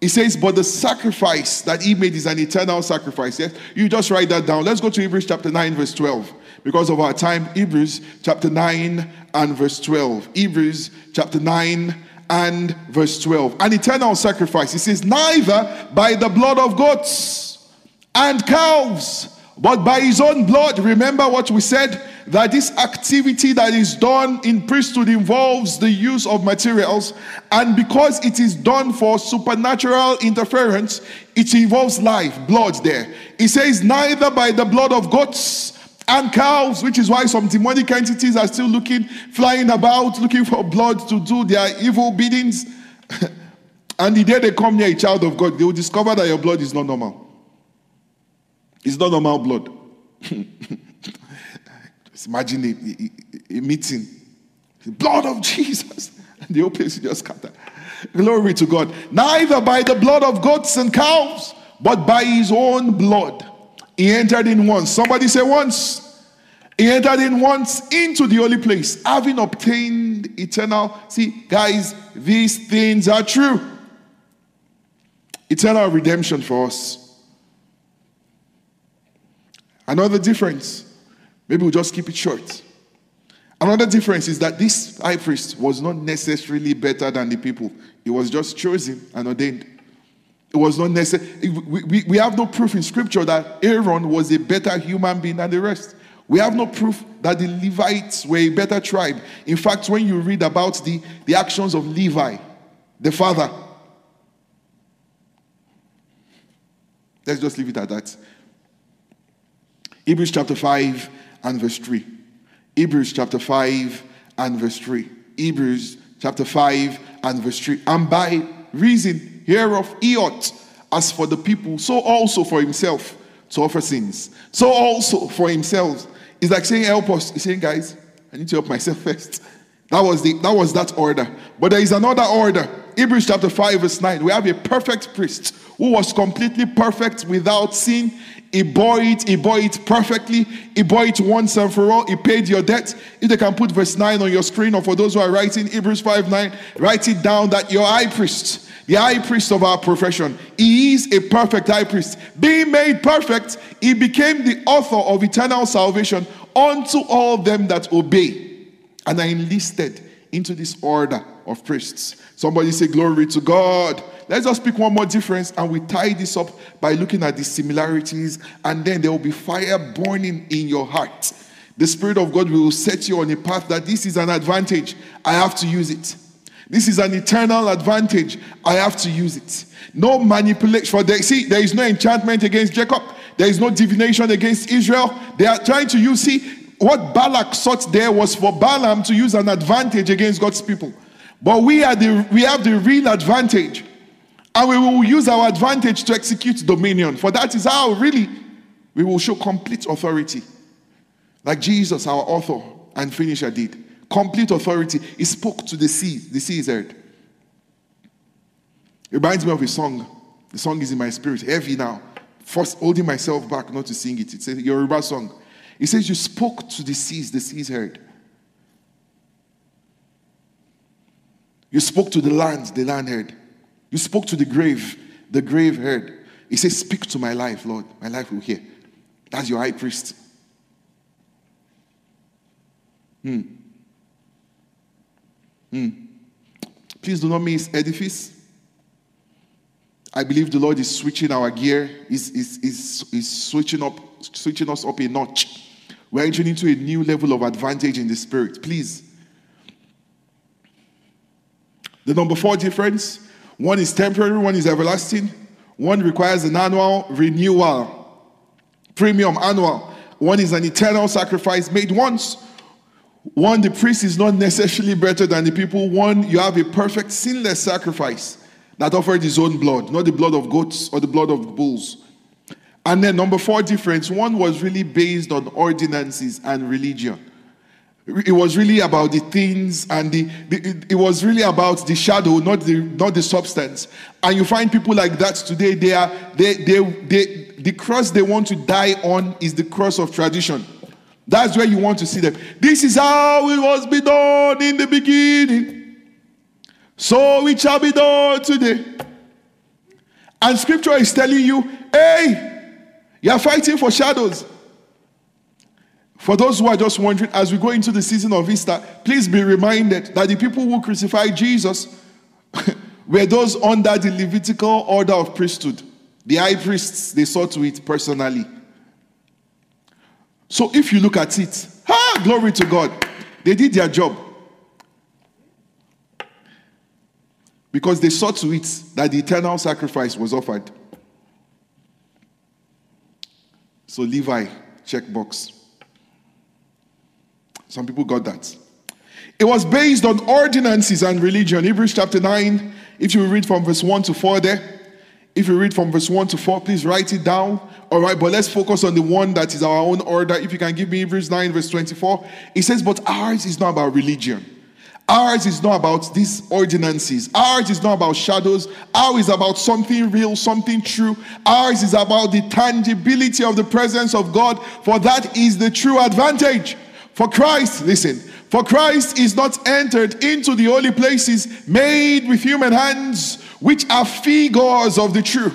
It says, But the sacrifice that he made is an eternal sacrifice. Yes? You just write that down. Let's go to Hebrews chapter 9, verse 12. Because of our time, Hebrews chapter 9 and verse 12. Hebrews chapter 9 and verse 12. An eternal sacrifice. He says, Neither by the blood of goats and calves, but by his own blood. Remember what we said? That this activity that is done in priesthood involves the use of materials, and because it is done for supernatural interference, it involves life, blood there. He says, Neither by the blood of goats and cows, which is why some demonic entities are still looking, flying about, looking for blood to do their evil biddings. <laughs> and the day they come near a child of God, they will discover that your blood is not normal. It's not normal blood. <laughs> Imagine a, a, a, meeting. The blood of Jesus. <laughs> And the whole place just scatter. Glory to God. Neither by the blood of goats and cows, but by his own blood He entered in once. Somebody say once. He entered in once into the holy place, having obtained eternal. See, guys, these things are true. Eternal redemption for us. Another difference, maybe we'll just keep it short. Another difference is that this high priest was not necessarily better than the people, he was just chosen and ordained. It was not necessary. We, we, we have no proof in scripture that Aaron was a better human being than the rest. We have no proof that the Levites were a better tribe. In fact, when you read about the, the actions of Levi, the father, let's just leave it at that. Hebrews chapter 5 and verse 3. Hebrews chapter 5 and verse 3. Hebrews chapter 5 and verse 3. And by reason hereof he ought, as for the people, so also for himself to offer sins. So also for himself. It's like saying, help us. He's saying, guys, I need to help myself <laughs> first. That was the that was that order. But there is another order. Hebrews chapter 5, verse 9. We have a perfect priest who was completely perfect without sin he bore it, he bore it perfectly. He bore it once and for all. He paid your debt. If they can put verse 9 on your screen, or for those who are writing Hebrews 5 9, write it down that your high priest, the high priest of our profession, he is a perfect high priest. Being made perfect, he became the author of eternal salvation unto all them that obey and are enlisted into this order of priests. Somebody say, Glory to God. Let's just pick one more difference and we tie this up by looking at the similarities, and then there will be fire burning in your heart. The Spirit of God will set you on a path that this is an advantage. I have to use it. This is an eternal advantage. I have to use it. No manipulation. For they see, there is no enchantment against Jacob. There is no divination against Israel. They are trying to use. See, what Balak sought there was for Balaam to use an advantage against God's people. But we are the we have the real advantage. And we will use our advantage to execute dominion. For that is how really we will show complete authority. Like Jesus, our author and finisher, did. Complete authority. He spoke to the sea. The sea heard. It reminds me of a song. The song is in my spirit, heavy now. First, holding myself back not to sing it. It's a Yoruba song. It says, You spoke to the seas, the seas heard. You spoke to the land, the land heard. You spoke to the grave, the grave heard. He says, Speak to my life, Lord. My life will hear. That's your high priest. Hmm. Hmm. Please do not miss edifice. I believe the Lord is switching our gear, is, is, is, is switching up, switching us up a notch. We're entering into a new level of advantage in the spirit. Please. The number four difference one is temporary, one is everlasting. One requires an annual renewal, premium annual. One is an eternal sacrifice made once. One, the priest is not necessarily better than the people. One, you have a perfect, sinless sacrifice that offered his own blood, not the blood of goats or the blood of bulls. And then, number four difference one was really based on ordinances and religion. It was really about the things and the, the, it was really about the shadow, not the not the substance. And you find people like that today. They are they they, they the cross they want to die on is the cross of tradition. That's where you want to see them. This is how it was be done in the beginning. So it shall be done today. And scripture is telling you, hey, you are fighting for shadows. For those who are just wondering, as we go into the season of Easter, please be reminded that the people who crucified Jesus <laughs> were those under the Levitical order of priesthood. The high priests, they saw to it personally. So if you look at it, ah, glory to God, they did their job. Because they saw to it that the eternal sacrifice was offered. So Levi, checkbox. Some people got that. It was based on ordinances and religion. Hebrews chapter 9, if you read from verse 1 to 4 there, if you read from verse 1 to 4, please write it down. All right, but let's focus on the one that is our own order. If you can give me Hebrews 9, verse 24, it says, But ours is not about religion. Ours is not about these ordinances. Ours is not about shadows. Ours is about something real, something true. Ours is about the tangibility of the presence of God, for that is the true advantage. For Christ, listen, for Christ is not entered into the holy places made with human hands, which are figures of the true.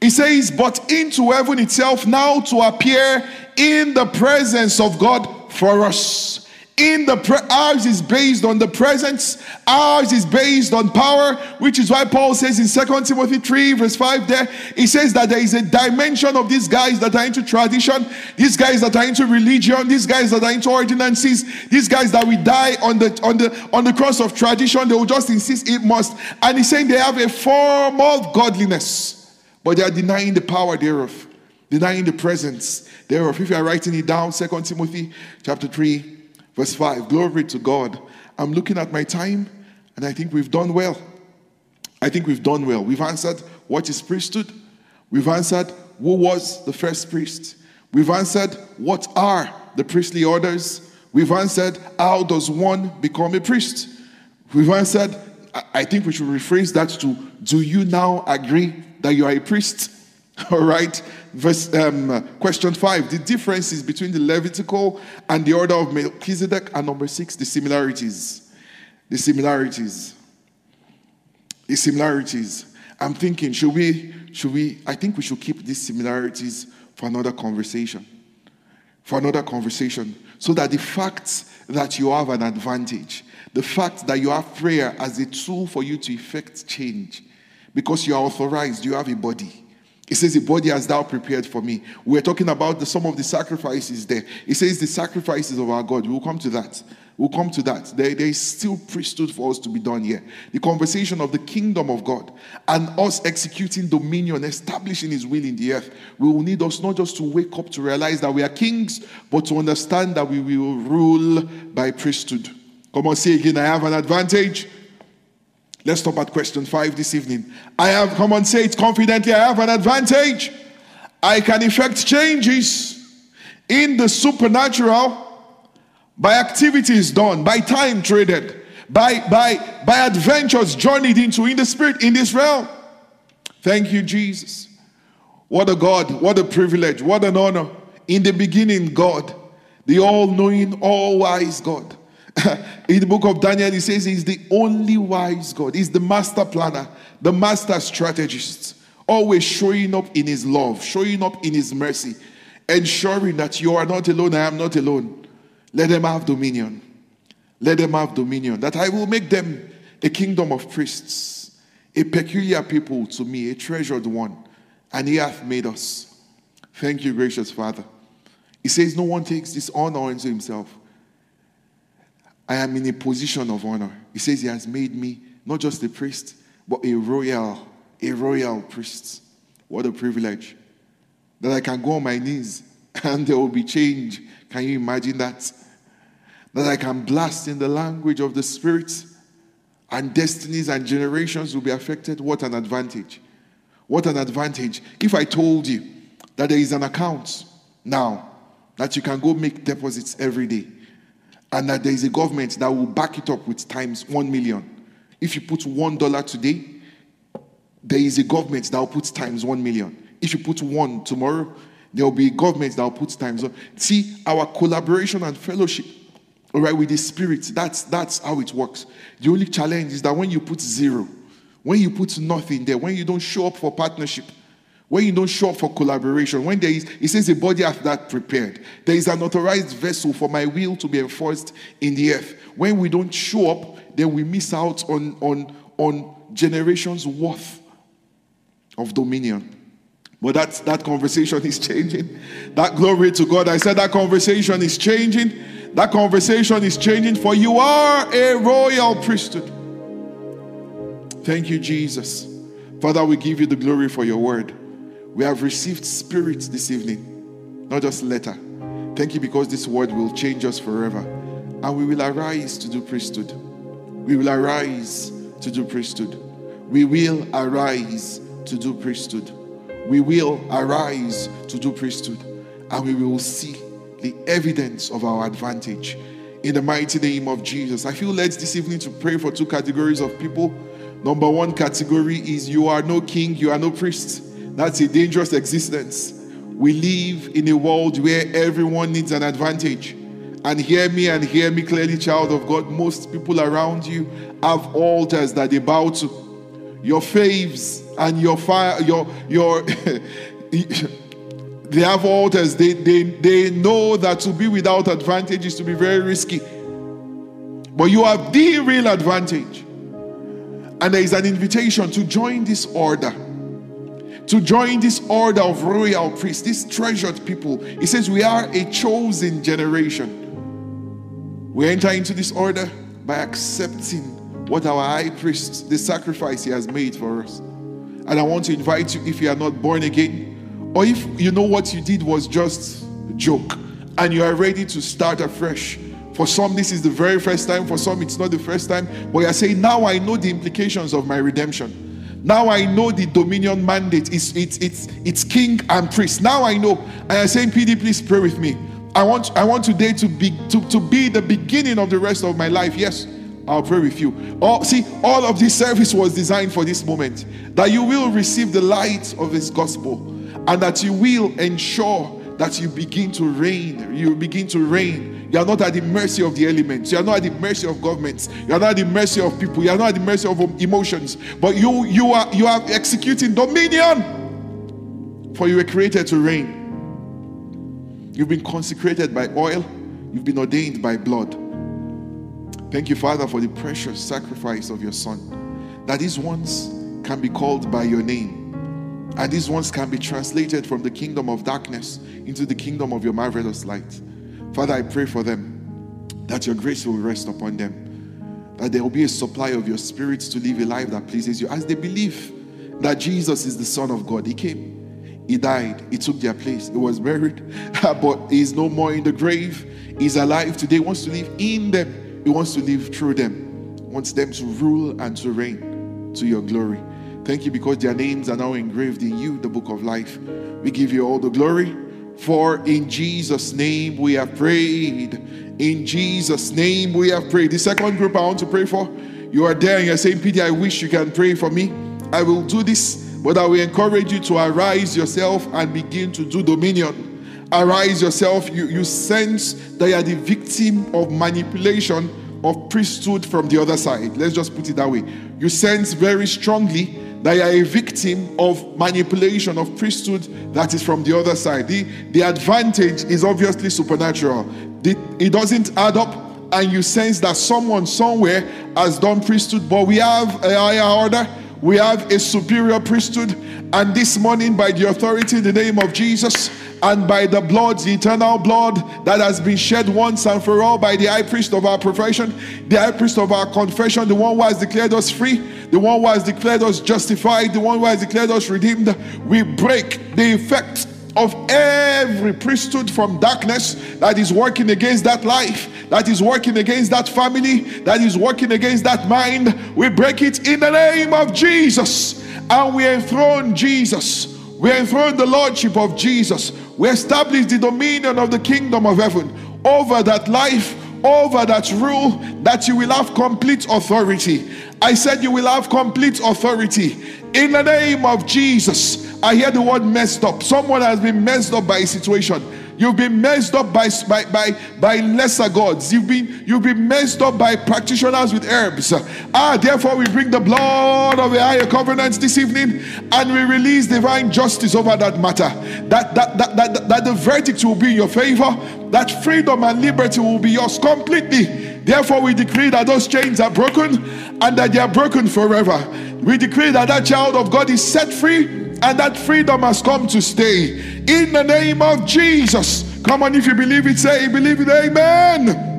He says, but into heaven itself now to appear in the presence of God for us in the pre- ours is based on the presence ours is based on power which is why paul says in Second timothy 3 verse 5 there he says that there is a dimension of these guys that are into tradition these guys that are into religion these guys that are into ordinances these guys that we die on the on the on the cross of tradition they will just insist it must. And he's saying they have a form of godliness but they are denying the power thereof denying the presence thereof. If you are writing it down Second timothy chapter 3 Verse 5 Glory to God. I'm looking at my time and I think we've done well. I think we've done well. We've answered what is priesthood. We've answered who was the first priest. We've answered what are the priestly orders. We've answered how does one become a priest. We've answered, I think we should rephrase that to do you now agree that you are a priest? All right. Verse um, question five: the differences between the Levitical and the order of Melchizedek, and number six, the similarities. The similarities. The similarities. I'm thinking, should we? Should we? I think we should keep these similarities for another conversation. For another conversation, so that the fact that you have an advantage, the fact that you have prayer as a tool for you to effect change, because you are authorized, you have a body it says, The body has thou prepared for me. We're talking about the, some of the sacrifices there. It says, The sacrifices of our God. We'll come to that. We'll come to that. There, there is still priesthood for us to be done here. The conversation of the kingdom of God and us executing dominion, establishing His will in the earth. We will need us not just to wake up to realize that we are kings, but to understand that we will rule by priesthood. Come on, say again, I have an advantage. Let's stop at question five this evening. I have, come on, say it confidently, I have an advantage. I can effect changes in the supernatural by activities done, by time traded, by, by, by adventures journeyed into in the spirit in this realm. Thank you, Jesus. What a God, what a privilege, what an honor. In the beginning, God, the all knowing, all wise God. <laughs> in the book of Daniel, he says he's the only wise God. He's the master planner, the master strategist, always showing up in his love, showing up in his mercy, ensuring that you are not alone, I am not alone. Let them have dominion. Let them have dominion. That I will make them a kingdom of priests, a peculiar people to me, a treasured one. And he hath made us. Thank you, gracious Father. He says, No one takes this honor into himself I am in a position of honor. He says he has made me not just a priest, but a royal, a royal priest. What a privilege. That I can go on my knees <laughs> and there will be change. Can you imagine that? That I can blast in the language of the Spirit and destinies and generations will be affected. What an advantage. What an advantage. If I told you that there is an account now that you can go make deposits every day and that there is a government that will back it up with times 1 million. If you put $1 today, there is a government that will put times 1 million. If you put one tomorrow, there will be a government that will put times one. See, our collaboration and fellowship, all right, with the Spirit, that's, that's how it works. The only challenge is that when you put zero, when you put nothing there, when you don't show up for partnership, when you don't show up for collaboration, when there is, it says a body hath that prepared. There is an authorized vessel for my will to be enforced in the earth. When we don't show up, then we miss out on, on, on generations worth of dominion. But that, that conversation is changing. That glory to God. I said that conversation is changing. That conversation is changing, for you are a royal priesthood. Thank you, Jesus. Father, we give you the glory for your word. We have received spirit this evening, not just letter. Thank you because this word will change us forever. And we will arise to do priesthood. We will arise to do priesthood. We will arise to do priesthood. We will arise to do priesthood. And we will see the evidence of our advantage in the mighty name of Jesus. I feel led this evening to pray for two categories of people. Number one category is you are no king, you are no priest. That's a dangerous existence. We live in a world where everyone needs an advantage. And hear me and hear me clearly, child of God. Most people around you have altars that they bow to. Your faves and your fire, your your <laughs> they have altars. They, they they know that to be without advantage is to be very risky. But you have the real advantage. And there is an invitation to join this order to join this order of royal priests, these treasured people. He says, We are a chosen generation. We enter into this order by accepting what our high priest, the sacrifice he has made for us. And I want to invite you, if you are not born again, or if you know what you did was just a joke, and you are ready to start afresh. For some, this is the very first time. For some, it's not the first time. But you're saying, now I know the implications of my redemption. Now I know the dominion mandate. It's, it's, it's, it's king and priest. Now I know. And I'm saying, PD, please pray with me. I want, I want today to be, to, to be the beginning of the rest of my life. Yes, I'll pray with you. All, see, all of this service was designed for this moment. That you will receive the light of this gospel. And that you will ensure that you begin to reign. You begin to reign you are not at the mercy of the elements. You are not at the mercy of governments. You are not at the mercy of people. You are not at the mercy of emotions. But you, you are you are executing dominion. For you were created to reign. You've been consecrated by oil. You've been ordained by blood. Thank you, Father, for the precious sacrifice of your Son. That these ones can be called by your name. And these ones can be translated from the kingdom of darkness into the kingdom of your marvelous light. Father, I pray for them that your grace will rest upon them, that there will be a supply of your spirits to live a life that pleases you as they believe that Jesus is the Son of God. He came, He died, He took their place, He was buried, <laughs> but He is no more in the grave. He's alive today, he wants to live in them, He wants to live through them, he wants them to rule and to reign to your glory. Thank you because their names are now engraved in you, the book of life. We give you all the glory. For in Jesus' name we have prayed. In Jesus' name we have prayed. The second group I want to pray for, you are there and you're saying, Peter, I wish you can pray for me. I will do this, but I will encourage you to arise yourself and begin to do dominion. Arise yourself. You, you sense that you are the victim of manipulation of priesthood from the other side. Let's just put it that way. You sense very strongly that you are a victim of manipulation of priesthood that is from the other side. The, the advantage is obviously supernatural. The, it doesn't add up, and you sense that someone somewhere has done priesthood, but we have a higher order. We have a superior priesthood, and this morning, by the authority in the name of Jesus, and by the blood, the eternal blood that has been shed once and for all by the high priest of our profession, the high priest of our confession, the one who has declared us free, the one who has declared us justified, the one who has declared us redeemed. We break the effect of every priesthood from darkness that is working against that life, that is working against that family, that is working against that mind. We break it in the name of Jesus and we enthrone Jesus. We enthrone the lordship of Jesus. We establish the dominion of the kingdom of heaven over that life, over that rule, that you will have complete authority. I said you will have complete authority in the name of Jesus. I hear the word messed up. Someone has been messed up by a situation. You've been messed up by, by, by, by lesser gods. You've been, you've been messed up by practitioners with herbs. Ah, therefore, we bring the blood of the higher covenants this evening and we release divine justice over that matter. That, that, that, that, that the verdict will be in your favor, that freedom and liberty will be yours completely. Therefore, we decree that those chains are broken and that they are broken forever. We decree that that child of God is set free and that freedom has come to stay in the name of Jesus. Come on, if you believe it, say, believe it, amen.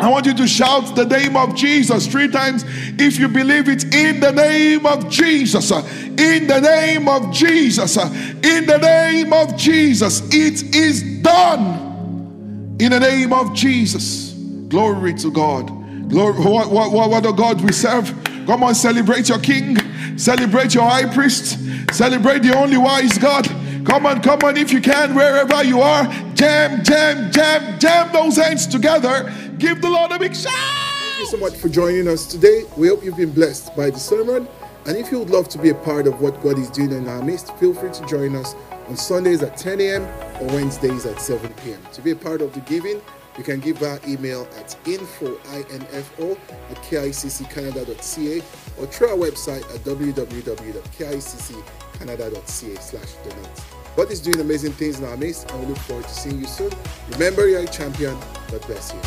I want you to shout the name of Jesus three times if you believe it in the name of Jesus. In the name of Jesus. In the name of Jesus. It is done. In the name of Jesus. Glory to God. Glory. What, what, what, a God we serve. Come on, celebrate your King. Celebrate your high priest. Celebrate the only wise God. Come on, come on, if you can, wherever you are, jam, jam, jam, jam those hands together. Give the Lord a big shout. Thank you so much for joining us today. We hope you've been blessed by the sermon. And if you would love to be a part of what God is doing in our midst, feel free to join us on Sundays at 10 a.m. or Wednesdays at 7 p.m. To be a part of the giving, you can give our email at info, I-N-F-O, at kicccanada.ca or through our website at www.kicccanada.ca slash donate. But it's doing amazing things in our midst and we look forward to seeing you soon. Remember, you're a champion. God bless you.